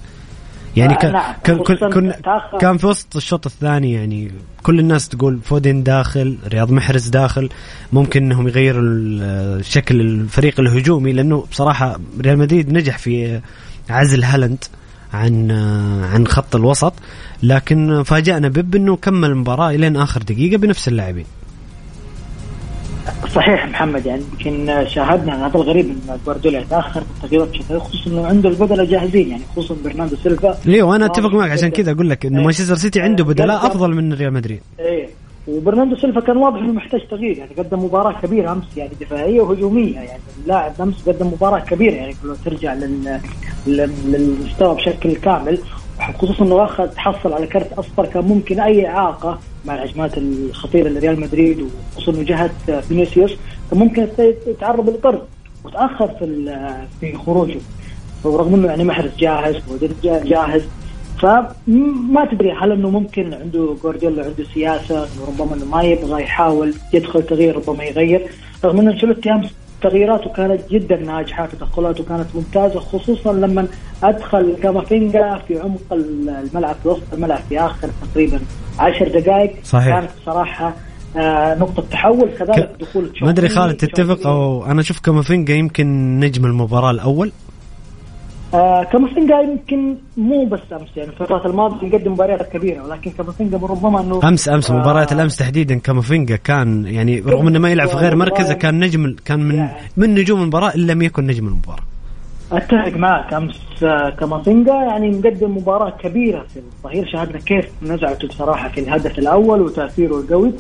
يعني كان نعم. كان كن كان في وسط الشوط الثاني يعني كل الناس تقول فودين داخل رياض محرز داخل ممكن إنهم يغيروا شكل الفريق الهجومي لأنه بصراحة ريال مدريد نجح في عزل هالاند عن عن خط الوسط لكن فاجأنا بيب إنه كمل المباراة إلين آخر دقيقة بنفس اللاعبين صحيح محمد يعني يمكن شاهدنا هذا الغريب إن جوارديولا يتأخر بالتغييرات بشكل خصوصا انه عنده البدلاء جاهزين يعني خصوصا برناردو سيلفا. ليه؟ أنا أتفق معك عشان كذا أقول لك إنه إيه. مانشستر سيتي عنده بدلاء أفضل من ريال مدريد. إيه. وبرناردو سيلفا كان واضح إنه محتاج تغيير يعني قدم مباراة كبيرة أمس يعني دفاعية وهجومية يعني اللاعب أمس قدم مباراة كبيرة يعني لو ترجع لل... للمستوى بشكل كامل. خصوصا إنه أخذ تحصل على كرت أصفر كان ممكن أي إعاقة مع الهجمات الخطيرة لريال مدريد وخصوصا جهة فينيسيوس كان ممكن يتعرض للطرد وتأخر في في خروجه. ورغم إنه يعني محرز جاهز جاهز. فما تدري هل إنه ممكن عنده جوارديولا عنده سياسة ربما إنه ما يبغى يحاول يدخل تغيير ربما يغير. رغم إنه أنشيلوتي أمس تغييراته كانت جدا ناجحة تدخلاته كانت ممتازة خصوصا لما أدخل كامافينجا في عمق الملعب في وسط الملعب في آخر تقريبا عشر دقائق. صحيح. كانت صراحة آه نقطة تحول كذلك دخول ما أدري خالد تتفق أو أنا أشوف كامافينجا يمكن نجم المباراة الأول؟ آه كامافينجا يمكن مو بس أمس يعني الفترات الماضية مقدم مباريات كبيرة ولكن كامافينجا ربما إنه امس أمس آه مباراة الأمس تحديدا كامافينجا كان يعني رغم إنه ما يلعب في غير مركزه كان نجم كان من يعني من نجوم المباراة إن لم يكن نجم المباراة. أتفق معك أمس آه، كامافينجا يعني مقدم مباراة كبيرة في الظهير شاهدنا كيف نزعته بصراحة في الهدف الأول وتأثيره القوي.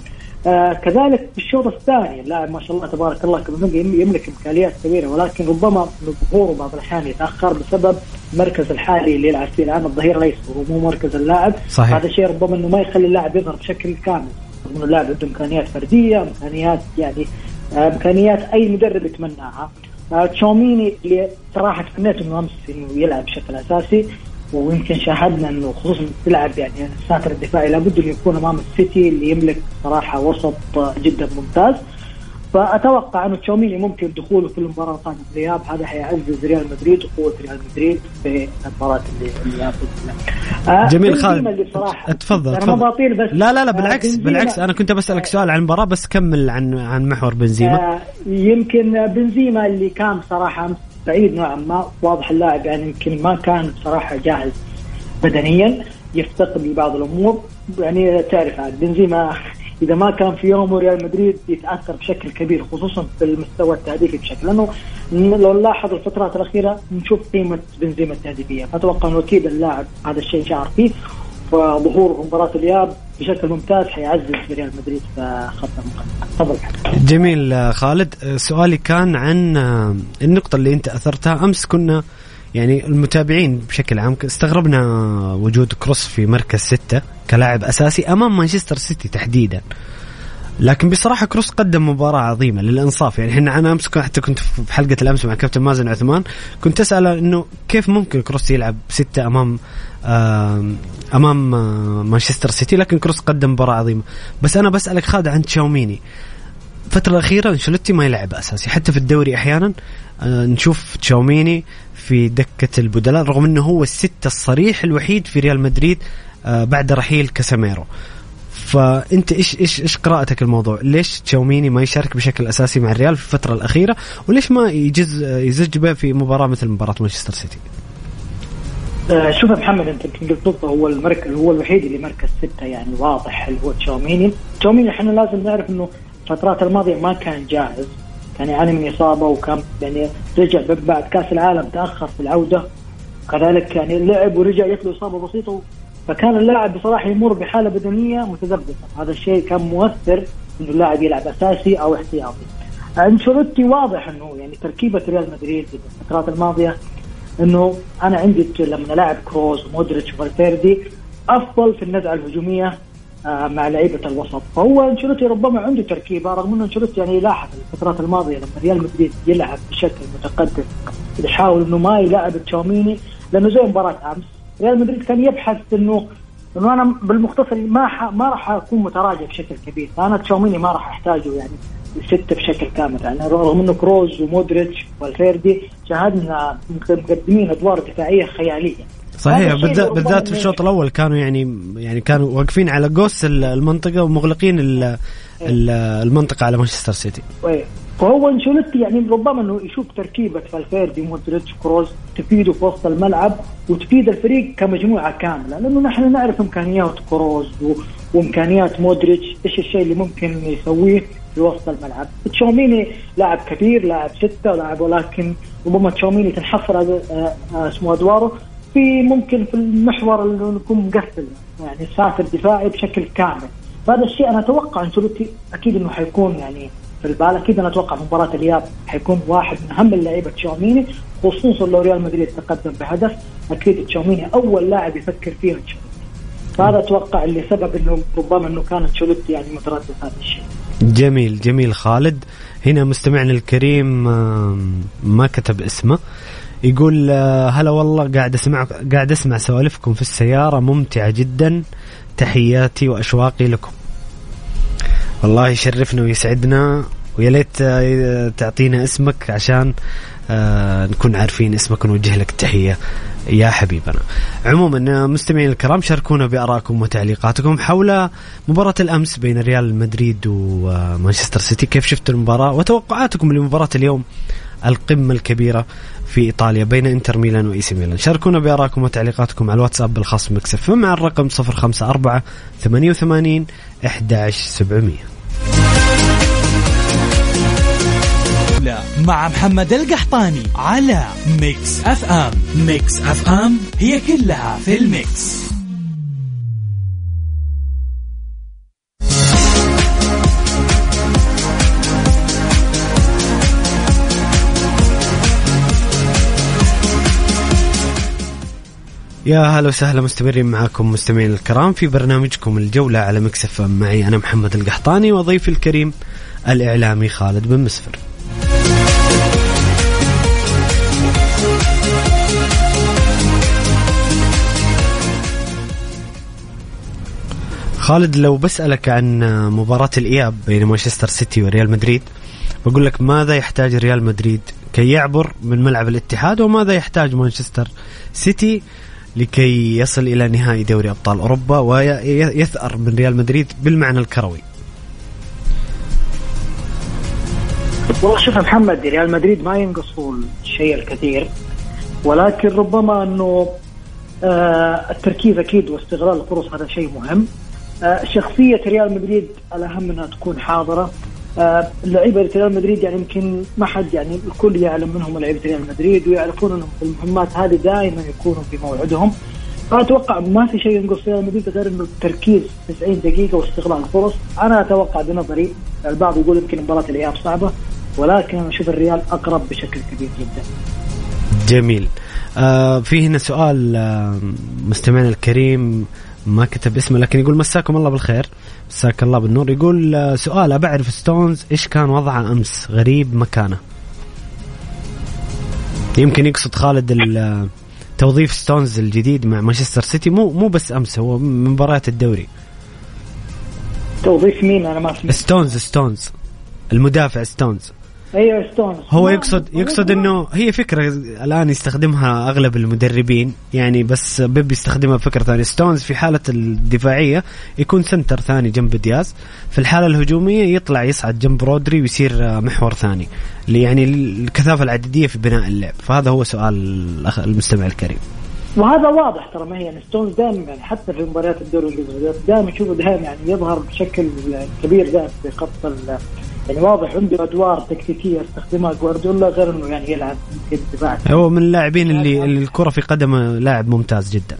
آه كذلك في الشوط الثاني اللاعب ما شاء الله تبارك الله يملك إمكانيات كبيرة ولكن ربما ظهوره بعض الأحيان يتأخر بسبب المركز الحالي اللي يلعب فيه الآن الظهير ليس هو مو مركز اللاعب. صحيح. هذا الشيء ربما إنه ما يخلي اللاعب يظهر بشكل كامل. إنه اللاعب عنده إمكانيات فردية إمكانيات يعني آه إمكانيات أي مدرب يتمناها. آه تشاوميني اللي صراحة تمنيت إنه أمس إنه يلعب بشكل أساسي. ويمكن شاهدنا إنه خصوصا تلعب يعني الساتر الدفاعي لابد انه يكون أمام السيتي اللي يملك صراحة وسط جدا ممتاز. فأتوقع أنه تشاوميني ممكن دخوله في المباراة القادمه الإياب. هذا حيعزز ريال مدريد وقوه ريال مدريد في المباراة اللي آه جميل خالد. تفضل أنا ما بطيل بس لا لا لا بالعكس بالعكس. أنا كنت بسألك سؤال عن المباراة بس كمل عن عن محور بنزيما. آه يمكن بنزيما اللي كان صراحة أمس بعيد نوعا ما واضح اللاعب يعني يمكن ما كان بصراحة جاهز بدنيا يفتقد لبعض الأمور. يعني تعرف عاد بنزيما إذا ما كان في يومه ريال مدريد يتأثر بشكل كبير خصوصا في المستوى التهديفي بشكل. لأنه لو نلاحظ الفترات الأخيرة نشوف قيمة بنزيما التهديفية. فاتوقع أنه أكيد اللاعب هذا الشيء شعر فيه فظهور مباراة الياب بشكل ممتاز حيعزز ريال مدريد في خط المقدمة. تفضل. جميل خالد. سؤالي كان عن النقطة اللي انت أثرتها. أمس كنا يعني المتابعين بشكل عام استغربنا وجود كروس في مركز ستة كلاعب أساسي أمام مانشستر سيتي تحديدا. لكن بصراحة كروس قدم مباراة عظيمة للإنصاف. يعني إحنا أنا أمس حتى كنت في حلقة الأمس مع كابتن مازن عثمان كنت أسأله إنه كيف ممكن كروس يلعب ستة أمام أمام مانشستر سيتي؟ لكن كروس قدم مباراة عظيمة. بس أنا بسألك خالد عن تشاوميني. الفترة الأخيرة انشلوتي ما يلعب أساسي حتى في الدوري أحيانا آه، نشوف تشاوميني في دكة البدلاء رغم أنه هو الستة الصريح الوحيد في ريال مدريد آه، بعد رحيل كاساميرو فأنت إيش إيش إيش قراءتك الموضوع؟ ليش تشاوميني ما يشارك بشكل أساسي مع الريال في الفترة الأخيرة؟ وليش ما يجز يزج به في مباراة مثل مباراة مانشستر سيتي؟ آه شوف يا محمد أنت يمكن قلت هو المركز هو الوحيد اللي مركز ستة يعني واضح اللي هو تشاوميني، تشاوميني إحنا لازم نعرف إنه الفترات الماضية ما كان جاهز كان يعاني من إصابة وكان يعني رجع بعد كأس العالم تأخر في العودة كذلك يعني لعب ورجع جت إصابة بسيطة فكان اللاعب بصراحة يمر بحالة بدنية متذبذبة. هذا الشيء كان مؤثر إنه اللاعب يلعب أساسي أو احتياطي. أنشيلوتي واضح إنه يعني تركيبة ريال مدريد في الفترات الماضية إنه أنا عندي لما لاعب كروز ومودريتش وفالفيردي أفضل في النزعة الهجومية آه، مع لعيبة الوسط. فهو أنشيلوتي ربما عنده تركيبة رغم إنه أنشيلوتي يعني لاحظ الفترات الماضية لما ريال مدريد يلعب بشكل متقدم. يحاول إنه ما يلعب تشاوميني لأنه زي مباراة أمس ريال مدريد كان يبحث إنه إنه أنا بالمختصر ما ما راح أكون متراجع بشكل كبير. فانا تشاوميني ما راح أحتاجه يعني ستة بشكل كامل. يعني رغم إنه كروز ومودريتش والفيردي شاهدنا مقدمين أدوار دفاعية خيالية. صحيح بالذات بالذات في الشوط الأول كانوا يعني يعني كانوا واقفين على قوس المنطقة ومغلقين المنطقة على مانشستر سيتي. فهو انشيلوتي يعني ربما إنه يشوف تركيبة فالفيردي مودريتش كروز تفيده في وسط الملعب وتفيد الفريق كمجموعة كاملة لأنه نحن نعرف إمكانيات كروز وإمكانيات مودريتش إيش الشيء اللي ممكن يسويه في وسط الملعب. تشاوميني لاعب كبير لاعب ستة لاعب ولكن ربما تشاوميني تنحصر آه، آه، اسمه أدواره في ممكن في المحور اللي يكون مقفل يعني ساتر دفاعي بشكل كامل. فهذا الشيء أنا أتوقع إنشيلوتي أكيد إنه حيكون يعني في البال أكيد أنا أتوقع مباراة الإياب حيكون واحد من أهم اللعيبة تشاوميني خصوصا لو ريال مدريد تقدم بهدف. أكيد تشاوميني أول لاعب يفكر فيه انشيلوتي فهذا أتوقع اللي سبب إنه ربما إنه كان أنشيلوتي يعني متردد هذا الشيء. جميل جميل خالد. هنا مستمعنا الكريم ما كتب اسمه. يقول آه، هلا والله قاعد أسمع قاعد أسمع سوالفكم في السيارة ممتعة جدا. تحياتي وأشواقي لكم. والله يشرفنا ويسعدنا. ويا ليت آه، تعطينا اسمك عشان آه، نكون عارفين اسمك ونوجه لك التحية. يا حبيبنا. عموما مستمعين الكرام شاركونا بارائكم وتعليقاتكم حول مباراة الأمس بين ريال مدريد ومانشستر سيتي. كيف شفت المباراة؟ وتوقعاتكم لمباراة اليوم القمة الكبيرة في إيطاليا بين إنتر ميلان وإي سي ميلان. شاركونا بارائكم وتعليقاتكم على الواتساب الخاص ب Mix FM على الرقم 054 88 11700 مع محمد القحطاني على Mix FM. Mix FM هي كلها في ال Mix. يا هلا وسهلا مستمرين معاكم مستمعين الكرام في برنامجكم الجولة على مكسف معي أنا محمد القحطاني وضيفي الكريم الإعلامي خالد بن مسفر. خالد لو بسألك عن مباراة الإياب بين مانشستر سيتي وريال مدريد بقول لك ماذا يحتاج ريال مدريد كي يعبر من ملعب الاتحاد وماذا يحتاج مانشستر سيتي لكي يصل إلى نهائي دوري أبطال أوروبا ويثأر من ريال مدريد بالمعنى الكروي؟ والله شوف محمد ريال مدريد ما ينقصه الشيء الكثير ولكن ربما إنه آه التركيز أكيد واستغلال الفرص هذا شيء مهم. شخصية ريال مدريد الأهم أنها تكون حاضرة. آه لعيبة ريال مدريد يعني يمكن ما حد يعني الكل يعلم منهم لعيبة ريال مدريد ويعرفون أنهم في المهمات هذه دائما يكونوا في موعدهم. فأتوقع ما في شيء ينقص ريال مدريد غير انه التركيز 90 دقيقة واستغلال الفرص. أنا أتوقع بنظري البعض يقول يمكن مباراة الإياب صعبة ولكن أنا أشوف الريال أقرب بشكل كبير جدا. جميل. آه في هنا سؤال آه مستمعنا الكريم. ما كتب اسمه لكن يقول مساكم الله بالخير. مساك الله بالنور. يقول آه، سؤال ابى اعرف ستونز إيش كان وضعه أمس؟ غريب مكانه. يمكن يقصد خالد آه، توظيف ستونز الجديد مع مانشستر سيتي مو مو بس أمس هو من مباريات الدوري. توظيف مين؟ أنا ما سمعت ستونز ستونز المدافع ستونز أيوه ستونز هو يقصد يقصد إنه هي فكرة الآن يستخدمها أغلب المدربين يعني بس بيب يستخدمها بفكرة ثانية. ستونز في حالة الدفاعية يكون center ثاني جنب دياز. في الحالة الهجومية يطلع يصعد جنب رودري ويصير محور ثاني. يعني الكثافة العدديه في بناء اللعب. فهذا هو سؤال المستمع الكريم. وهذا واضح ترى ما هي يعني ستونز دائما يعني حتى في مباريات الدوري الإنجليزي دائما تشوفه دائما يعني يظهر بشكل كبير دائما في خط يعني واضح عنده أدوار تكتيكية استخدمها جوارديولا غير إنه يعني يلعب في الدفاع هو من اللاعبين اللي, اللي الكرة في قدمه لاعب ممتاز جدا.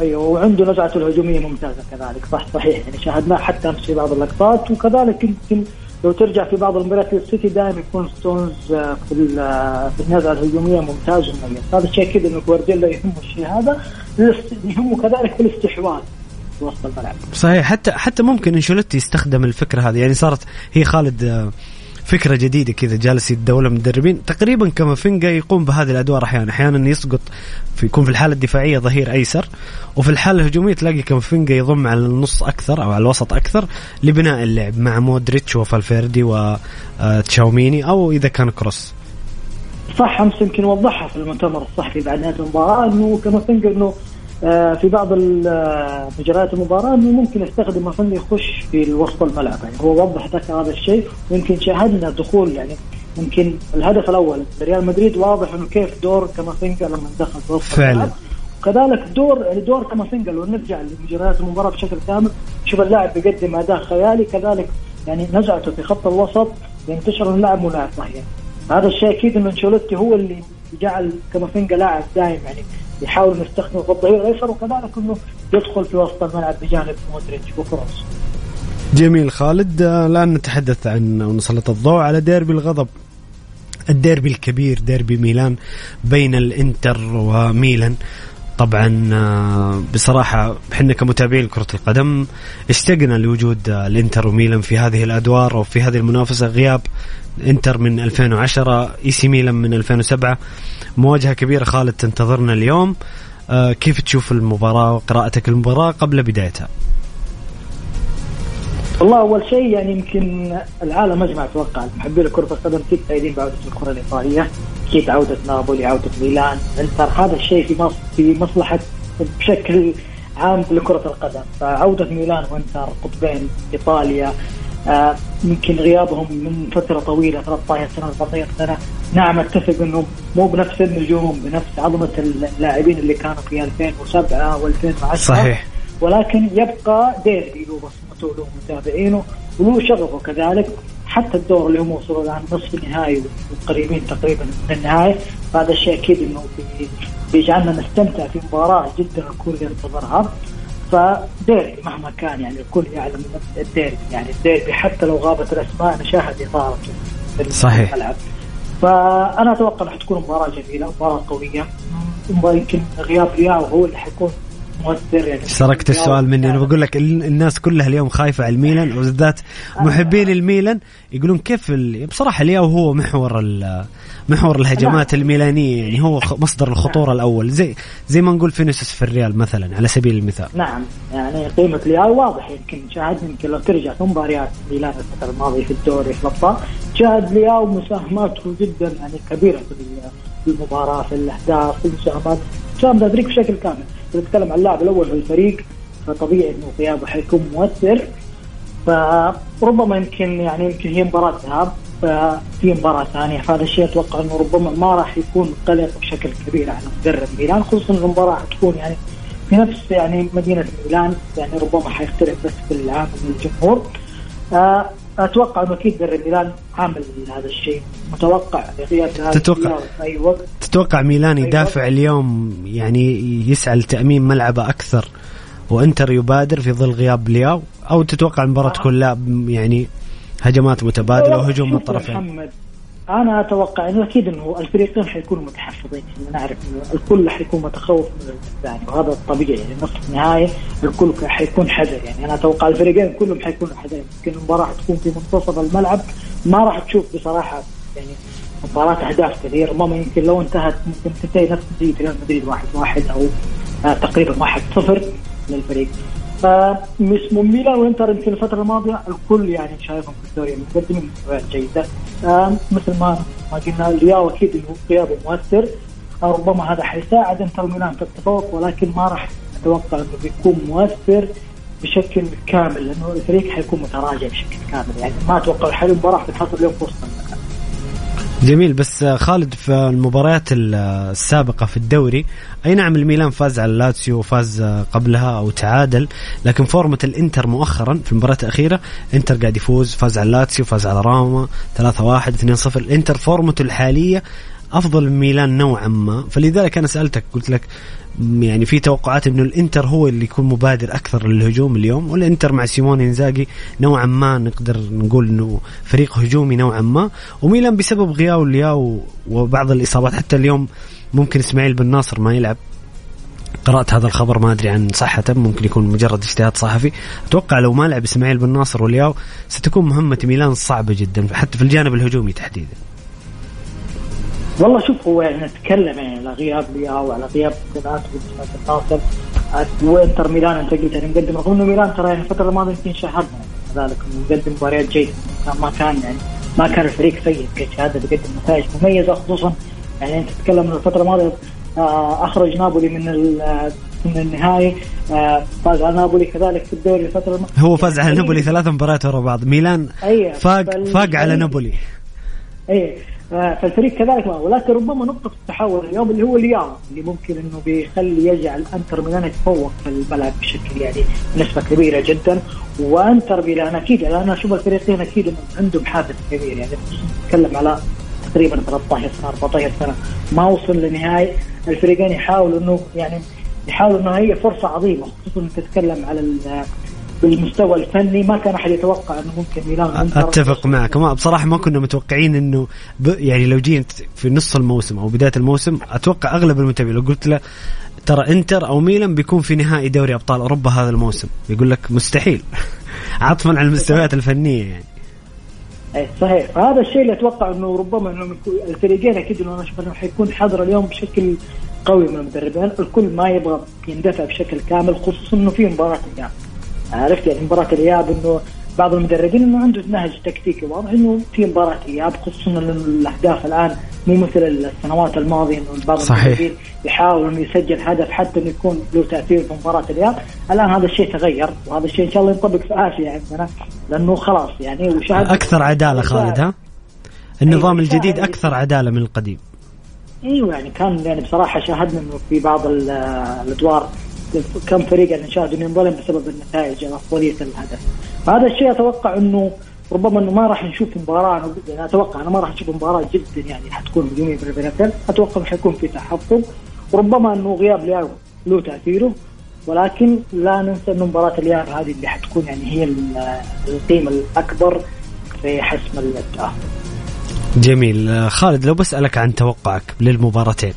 أيوه وعنده نزعته الهجومية ممتازة كذلك صح صحيح. يعني شاهدناه حتى أمس في بعض اللقطات وكذلك يمكن لو ترجع في بعض المباريات السيتي دائما يكون ستونز آه، في آه، في النزعة الهجومية ممتاز. ومميز هذا الشيء كذا إنه جوارديولا يهمه الشيء هذا يهمه كذلك في الاستحواذ. وسط الملعب صحيح حتى حتى ممكن أنشيلوتي يستخدم الفكرة هذه. يعني صارت هي خالد آه، فكرة جديدة كذا جالس يتداولها مدربين تقريبا كامافينجا يقوم بهذه الأدوار أحيانا. أحيانا يسقط في يكون في الحالة الدفاعية ظهير أيسر وفي الحالة الهجومية تلاقي كامافينجا يضم على النص أكثر أو على الوسط أكثر لبناء اللعب مع مودريتش وفالفيردي وتشاوميني أو إذا كان كروس. صح أمس يمكن وضحها في المؤتمر الصحفي بعد نهايه المباراة إنه كامافينجا إنه آه، في بعض آه، مجريات المباراة إنه ممكن يستخدم فني يخش في وسط الملعب. يعني هو وضح ذكر هذا الشيء. ويمكن شاهدنا دخول يعني يمكن الهدف الأول ريال مدريد واضح إنه كيف دور كامافينجا لما دخل في وسط الملعب. وكذلك دور يعني دور كامافينجا لو نرجع لمجريات المباراة بشكل كامل. شوف اللاعب بيقدم أداء خيالي. كذلك يعني نزعته في خط الوسط يعني تشعر اللاعب ملاعب صحيح هذا الشيء أكيد إنه انشولوتي هو اللي جعل كامافينجا لاعب دائم يعني يحاول يستخدمه في الظهير الايسر وكذلك إنه يدخل في وسط الملعب بجانب مودريتش وكروس. جميل خالد. الآن نتحدث عن ونسلط الضوء على ديربي الغضب. الديربي الكبير ديربي ميلان بين الإنتر وميلان. طبعا آه، بصراحة إحنا كمتابعين لكرة القدم اشتقنا لوجود الإنتر وميلان في هذه الأدوار وفي هذه المنافسة. غياب إنتر من 2010 إيه سي ميلان من 2007 مواجهة كبيرة خالد تنتظرنا اليوم. آه كيف تشوف المباراة وقراءتك المباراة قبل بدايتها؟ والله أول شيء يعني يمكن العالم اجمع أتوقع محبين كرة القدم أكيد سعيدين بعودة الكرة الإيطالية. أكيد عودة نابولي عودة ميلان إنتر. هذا الشيء في مصر في مصلحة بشكل عام لكرة القدم. فعودة ميلان وإنتر قطبين إيطاليا آه يمكن غيابهم من فترة طويلة 13 سنة 14 سنة. نعم أتفق إنه مو بنفس النجوم بنفس عظمة اللاعبين اللي كانوا في 2007 و2010 صحيح. ولكن يبقى ديربي له بصمته له متابعينه وله شغفه كذلك حتى الدور اللي هم وصلوا الان نصف النهائي وقريبين تقريبا من النهايه فهذا الشيء أكيد إنه بيجعلنا نستمتع في مباراة جدا الكل ينتظرها. فديربي مهما كان يعني الكل يعلم الديربي يعني الديربي حتى لو غابت الأسماء نشاهد اثارته في صحيح. الملعب. فأنا أتوقع انها تكون مباراة جميلة مباراة قوية. يمكن غياب لياو هو اللي حيكون سرقت السؤال مني. أنا بقول لك الناس كلها اليوم خايفة على الميلان وبالذات محبين الميلان يقولون كيف ال... بصراحة لياو هو محور محور الهجمات الميلانية. يعني هو مصدر الخطورة الأول. زي زي ما نقول فينيسيوس في الريال مثلا على سبيل المثال. نعم. يعني قيمة لياو واضح يمكن شاهدنا يمكن لو ترجع في مباريات ميلان الفترة الماضية في الدوري في الأبطال. شاهد لياو مساهماته جدا يعني كبيرة في المباراة في الأهداف في المساهمات. ساهم بشكل كامل. نتكلم عن اللاعب الأول في الفريق فطبيعي إنه غيابه حيكون مؤثر. فربما يمكن يعني يمكن هي مباراة ذهاب في مباراة ثانية. فهذا الشيء أتوقع أنه ربما ما راح يكون قلق بشكل كبير على مدرب ميلان خصوصا المباراة حتكون يعني في نفس يعني مدينة ميلان يعني ربما حيختلف بس في العامل من الجمهور. آه، أتوقع إنه أكيد مدرب ميلان عامل هذا الشيء متوقع غياب تتوقع؟ في أي وقت. تتوقع ميلان يدافع اليوم يعني يسعى لتامين ملعبه أكثر وإنتر يبادر في ظل غياب لياو أو تتوقع المباراه تكون لا يعني هجمات متبادلة وهجوم من الطرفين. أنا أتوقع إنه أكيد إنه الفريقين حيكونوا متحفظين يعني نعرف إنه الكل حيكون متخوف من الثاني وهذا الطبيعي يعني نصف النهايه الكل حيكون حذر يعني أنا أتوقع الفريقين كلهم حيكونوا حذر يمكن المباراة حتكون في منتصف الملعب ما راح تشوف بصراحة يعني مباراة أهداف كثير. ربما يمكن لو انتهت ممكن تنتهي نفس نتيجة ريال مدريد واحد واحد أو آه تقريبا واحد صفر للفريق. فاسمه ميلان وإنتر يمكن الفترة الماضية الكل يعني شايفهم في الدوري مقدمين مستويات جيدة. مثل ما ما قلنا الياو أكيد غيابه مؤثر. ربما هذا حيساعد إنتر ميلان في التفوق ولكن ما راح أتوقع إنه بيكون مؤثر بشكل كامل لأنه الفريق حيكون متراجع بشكل كامل. يعني ما أتوقع حل المباراه تتحصل اليوم وسط جميل. بس خالد في المباريات السابقة في الدوري أي نعم الميلان فاز على لاتسيو وفاز قبلها أو تعادل لكن form ة الإنتر مؤخرا في المباراة الأخيرة إنتر قاعد يفوز فاز على لاتسيو فاز على روما 3-1 2-0 الإنتر form ته الحالية أفضل من ميلان نوعا ما. فلذلك أنا سألتك قلت لك يعني في توقعات إنه الإنتر هو اللي يكون مبادر أكثر للهجوم اليوم والإنتر مع سيمون إنزاجي نوعا ما نقدر نقول إنه فريق هجومي نوعا ما وميلان بسبب غياب لياو وبعض الإصابات حتى اليوم ممكن إسماعيل بن ناصر ما يلعب. قرأت هذا الخبر ما أدري عن صحته ممكن يكون مجرد اجتهاد صحفي. أتوقع لو ما لعب إسماعيل بن ناصر والياو ستكون مهمة ميلان صعبة جدا حتى في الجانب الهجومي تحديدا. والله شوف هو يعني نتكلم يعني على غياب لياو على غياب بنات الناصر وانتر ميلان أنت قلت يعني مقدم رغم إنه ميلان ترى يعني الفترة الماضية يمكن شاهدنا كذلك مقدم مباريات جيدة. ما كان يعني ما كان الفريق سيء كشهاده بيقدم نتائج مميزة خصوصا يعني أنت تتكلم من الفترة الماضية آه، أخرج نابولي من من النهائي آه، فاز على نابولي كذلك في الدوري الفترة الماضيه هو فاز على نابولي ثلاث مباريات ورا بعض. ميلان أيه فاق فاق على نابولي. اي فالفريق كذلك ما ولكن ربما نقطة التحول اليوم اللي هو اليوم اللي ممكن إنه بيخلي يجعل إنتر ميلان يتفوق في الملعب بشكل يعني بنسبة كبيرة جدا. وإنتر ميلان أكيد يعني أنا أشوف الفريقين أكيد عندهم حافز كبير. يعني نتكلم على تقريبا 13 سنة 14 سنة ما وصل لنهاية الفريقين يحاولوا إنه يعني يحاولوا إنه هي فرصة عظيمة. خصوصا تتكلم على بالمستوى الفني ما كان أحد يتوقع أنه ممكن ميلان أتفق معك. ما بصراحة ما كنا متوقعين إنه يعني لو جيت في نص الموسم أو بداية الموسم أتوقع أغلب المتابعين لو قلت له ترى إنتر أو ميلان بيكون في نهائي دوري أبطال أوروبا هذا الموسم. يقول لك مستحيل. عطفا على المستويات الفنية يعني. اي صحيح. فهذا الشيء اللي أتوقع إنه ربما انه الفريقين أكيد إنه أنا أشوف إنه حيكون حذر اليوم بشكل قوي من المدربين. الكل ما يبغى يندفع بشكل كامل خصوصا إنه في مباراة اليوم عرفت يعني مباراة الإياب إنه بعض المدربين إنه عنده نهج تكتيكي واضح إنه في مباراة إياب خصوصا الأهداف الآن مو مثل السنوات الماضية إنه بعض صحيح. المدربين يحاول إنه يسجل هدف حتى إنه يكون له تأثير في مباراة الإياب، الآن هذا الشيء تغير وهذا الشيء إن شاء الله ينطبق في آسيا عندنا لأنه خلاص يعني وشاهد أكثر عدالة خالد ها النظام أيوة، الجديد. أكثر عدالة من القديم أيوه يعني كان يعني بصراحة شاهدنا إنه في بعض ال- الأدوار كم فريق يعني نشاهد انه ينظلم بسبب النتائج أو افضليه الهدف. فهذا الشيء أتوقع إنه ربما إنه ما راح نشوف مباراة. أنا- يعني أتوقع أنا ما راح نشوف مباراة جدا يعني حتكون هجوميه في البريتل، أتوقع حيكون في تحفظ. وربما إنه غياب لياو له تأثيره. ولكن لا ننسى إنه مباراة الياب هذه اللي حتكون يعني هي ال- القيمة الأكبر في حسم التاهل. جميل. خالد لو بسألك عن توقعك للمباراتين.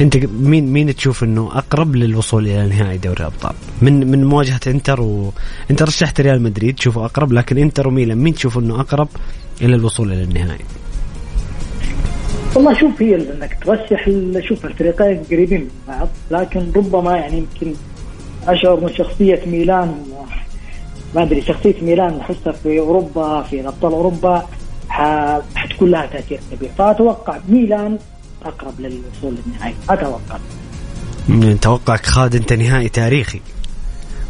انت مين مين تشوف انه اقرب للوصول إلى نهائي دوري الابطال؟ من من مواجهة انتر و انت رشحت ريال مدريد تشوفه اقرب لكن انتر وميلان مين تشوف انه اقرب إلى الوصول إلى النهائي؟ والله شوف هي انك ترشح شوف الفريقين قريبين من بعض لكن ربما يعني يمكن اشعر من شخصية ميلان ما أدري شخصية ميلان نحسها في أوروبا في أبطال أوروبا حتكون لها تأثير كبير. فأتوقع ميلان أقرب للوصول للنهائي أتوقع. من توقعك خالد انت نهائي تاريخي.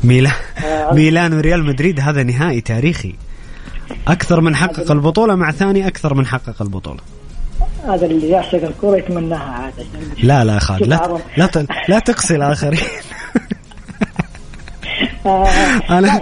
ميلان آه. ميلان وريال مدريد هذا نهائي تاريخي. أكثر من حقق البطولة مع ثاني أكثر من حقق البطولة. هذا اللي يعشق الكرة يتمناها عاد لا لا خالد لا. لا ت- لا تقصي الاخرين آه، أنا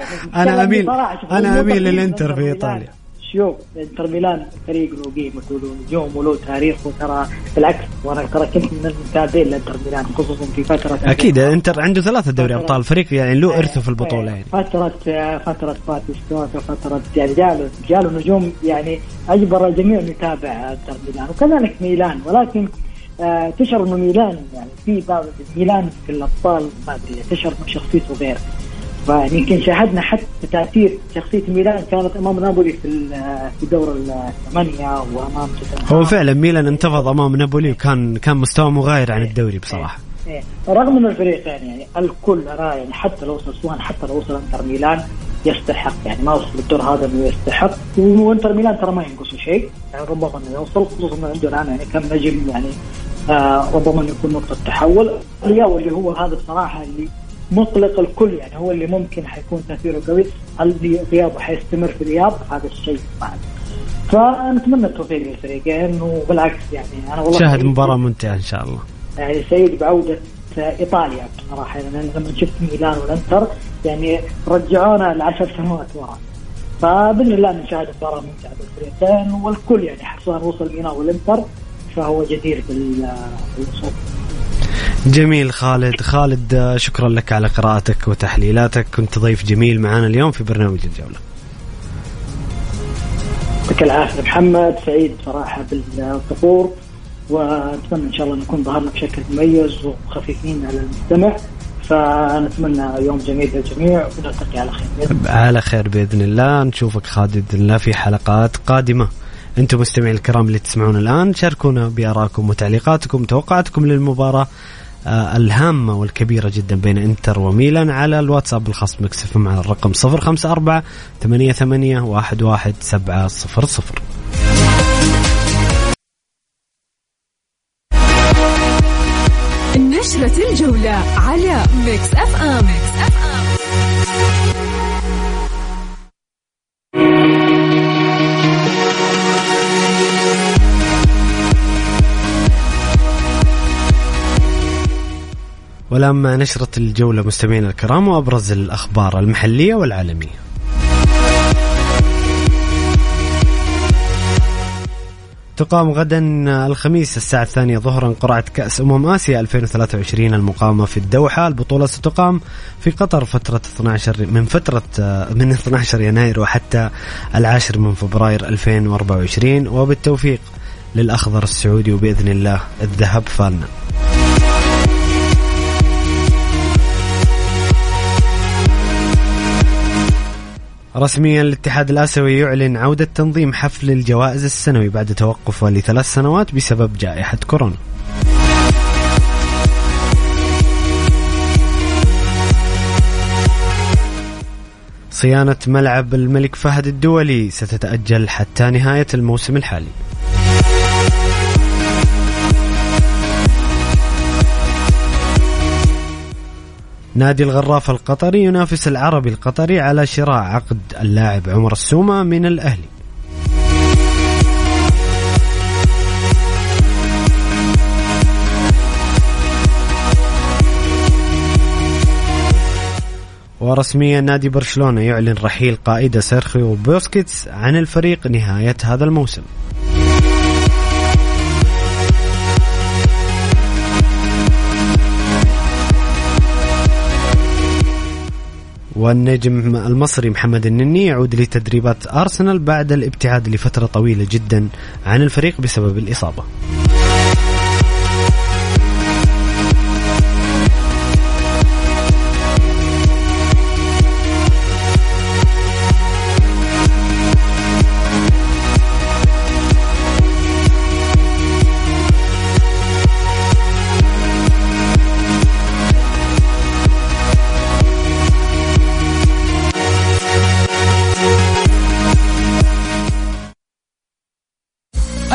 مو أميل تقييم للإنتر إنتر في ميلان. شوف انتر ميلان فريق له قيمته وله نجوم وله تاريخ وترى بالعكس. وأنا ترى كنت من المتابعين لانتر ميلان خصوصا في فترة أكيد انتر عنده ثلاثة دوري أبطال فريق يعني له إرثه في البطولة يعني. فترة فترة باتيستوتا فترة يعني جاله جاله نجوم يعني أجبر الجميع ان يتابع انتر ميلان. وكذلك ميلان ولكن آه تشعر إنه ميلان يعني في بعض ميلان في الأبطال ما أدري تشعر إنه شخصيته غير. فيعني يمكن شاهدنا حتى تأثير شخصية ميلان كانت أمام نابولي في في دور الثمانية وأمام. هو فعلا ميلان انتفض أمام نابولي وكان كان مستوى مغاير عن الدوري بصراحة. إيه. رغم إن الفريقين يعني الكل أنا يعني حتى لو وصل سواء حتى لو وصل إنتر ميلان يستحق. يعني ما وصل الدور هذا إنه يستحق. وإنتر ميلان ترى ما ينقصه شيء. يعني ربما إنه يوصل خصوصا إنه عنده الآن يعني كم نجم يعني آه ربما إنه يكون نقطة تحول. اللي هو هذا بصراحة اللي مقلق الكل يعني هو اللي ممكن حيكون تأثيره قوي. هل غيابه حيستمر في الاياب هذا الشيء بعد. فنتمنى التوفيق للفريقين وبالعكس يعني أنا والله شاهد مباراة ممتعة إن شاء الله. يعني سعيد بعودة إيطاليا بصراحة يعني لما شفت ميلان والإنتر يعني رجعونا لعشر سنوات وراء فبإذن الله نشاهد مباراة ممتعة بالفريقين والكل يعني سواء وصل ميلان والإنتر فهو جدير بال- بالوصول. جميل خالد. خالد شكرا لك على قراءتك وتحليلاتك. كنت ضيف جميل معنا اليوم في برنامج الجولة. يعطيك العافية محمد. سعيد صراحة بالظهور ونتمنى إن شاء الله نكون ظهرنا بشكل مميز وخفيفين على المستمع. فنتمنى يوم جميل للجميع ونلتقي على خير. على خير بإذن الله. نشوفك خالد باذن الله في حلقات قادمة. أنتم مستمعين الكرام اللي تسمعون الآن شاركونا بارائكم وتعليقاتكم وتوقعاتكم للمباراة. الهامة والكبيرة جدا بين إنتر وميلان على الواتساب الخاص بميكس أف أم على الرقم 054 88 11700 نشرة الجولة على ميكس أف أم. ميكس أف أم. والآن مع نشرة الجولة مستمعينا الكرام وأبرز الأخبار المحلية والعالمية. تقام غدا الخميس الساعة الثانية ظهرا قرعة كأس أمم آسيا 2023 المقامة في الدوحة. البطولة ستقام في قطر فترة 12 من فترة من 12 يناير وحتى العاشر من فبراير 2024 وبالتوفيق للأخضر السعودي وبإذن الله الذهب فالنا. رسميا الاتحاد الآسيوي يعلن عودة تنظيم حفل الجوائز السنوي بعد توقفه لثلاث سنوات بسبب جائحة كورونا. صيانة ملعب الملك فهد الدولي ستتأجل حتى نهاية الموسم الحالي. نادي الغرافة القطري ينافس العربي القطري على شراء عقد اللاعب عمر السومة من الأهلي. ورسميا نادي برشلونة يعلن رحيل قائده سيرخيو بوسكيتس عن الفريق نهاية هذا الموسم. والنجم المصري محمد النني يعود لتدريبات أرسنال بعد الابتعاد لفترة طويلة جدا عن الفريق بسبب الإصابة.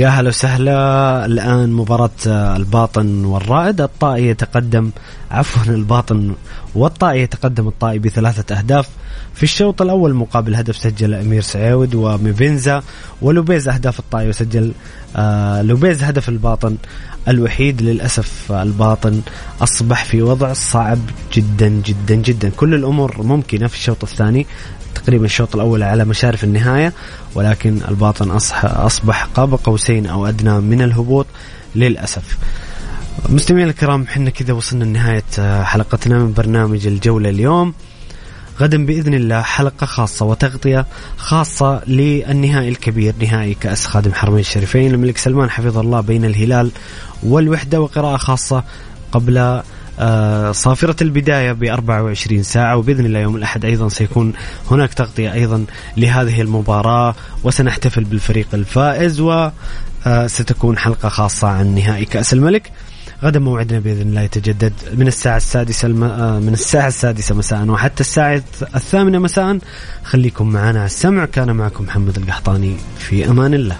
يا هلا وسهلا. الآن مباراة الباطن والرائد. الطائي يتقدم عفوا الباطن والطائي يتقدم الطائي بثلاثة أهداف. في الشوط الأول مقابل هدف سجل أمير سعود وميفينزا ولوبيز أهداف الطائي وسجل آه لوبيز هدف الباطن الوحيد للأسف الباطن أصبح في وضع صعب جدا جدا جدا. كل الأمور ممكنة في الشوط الثاني تقريبا الشوط الأول على مشارف النهاية ولكن الباطن أصبح قاب قوسين أو أدنى من الهبوط للأسف. مستمعينا الكرام إحنا كذا وصلنا لنهاية حلقتنا من برنامج الجولة اليوم. غدا بإذن الله حلقة خاصة وتغطية خاصة للنهائي الكبير نهائي كأس خادم حرمين الشريفين. الملك سلمان حفظه الله بين الهلال والوحدة وقراءة خاصة قبل آه، صافرة البداية ب 24 ساعة. وبإذن الله يوم الأحد أيضا سيكون هناك تغطية أيضا لهذه المباراة. وسنحتفل بالفريق الفائز وستكون آه، حلقة خاصة عن نهائي كأس الملك. غدا موعدنا بإذن الله يتجدد من الساعة السادسة الم... آه، من الساعة السادسة مساء وحتى الساعة الثامنة مساء. خليكم معنا. على السمع كان معكم محمد القحطاني. في أمان الله.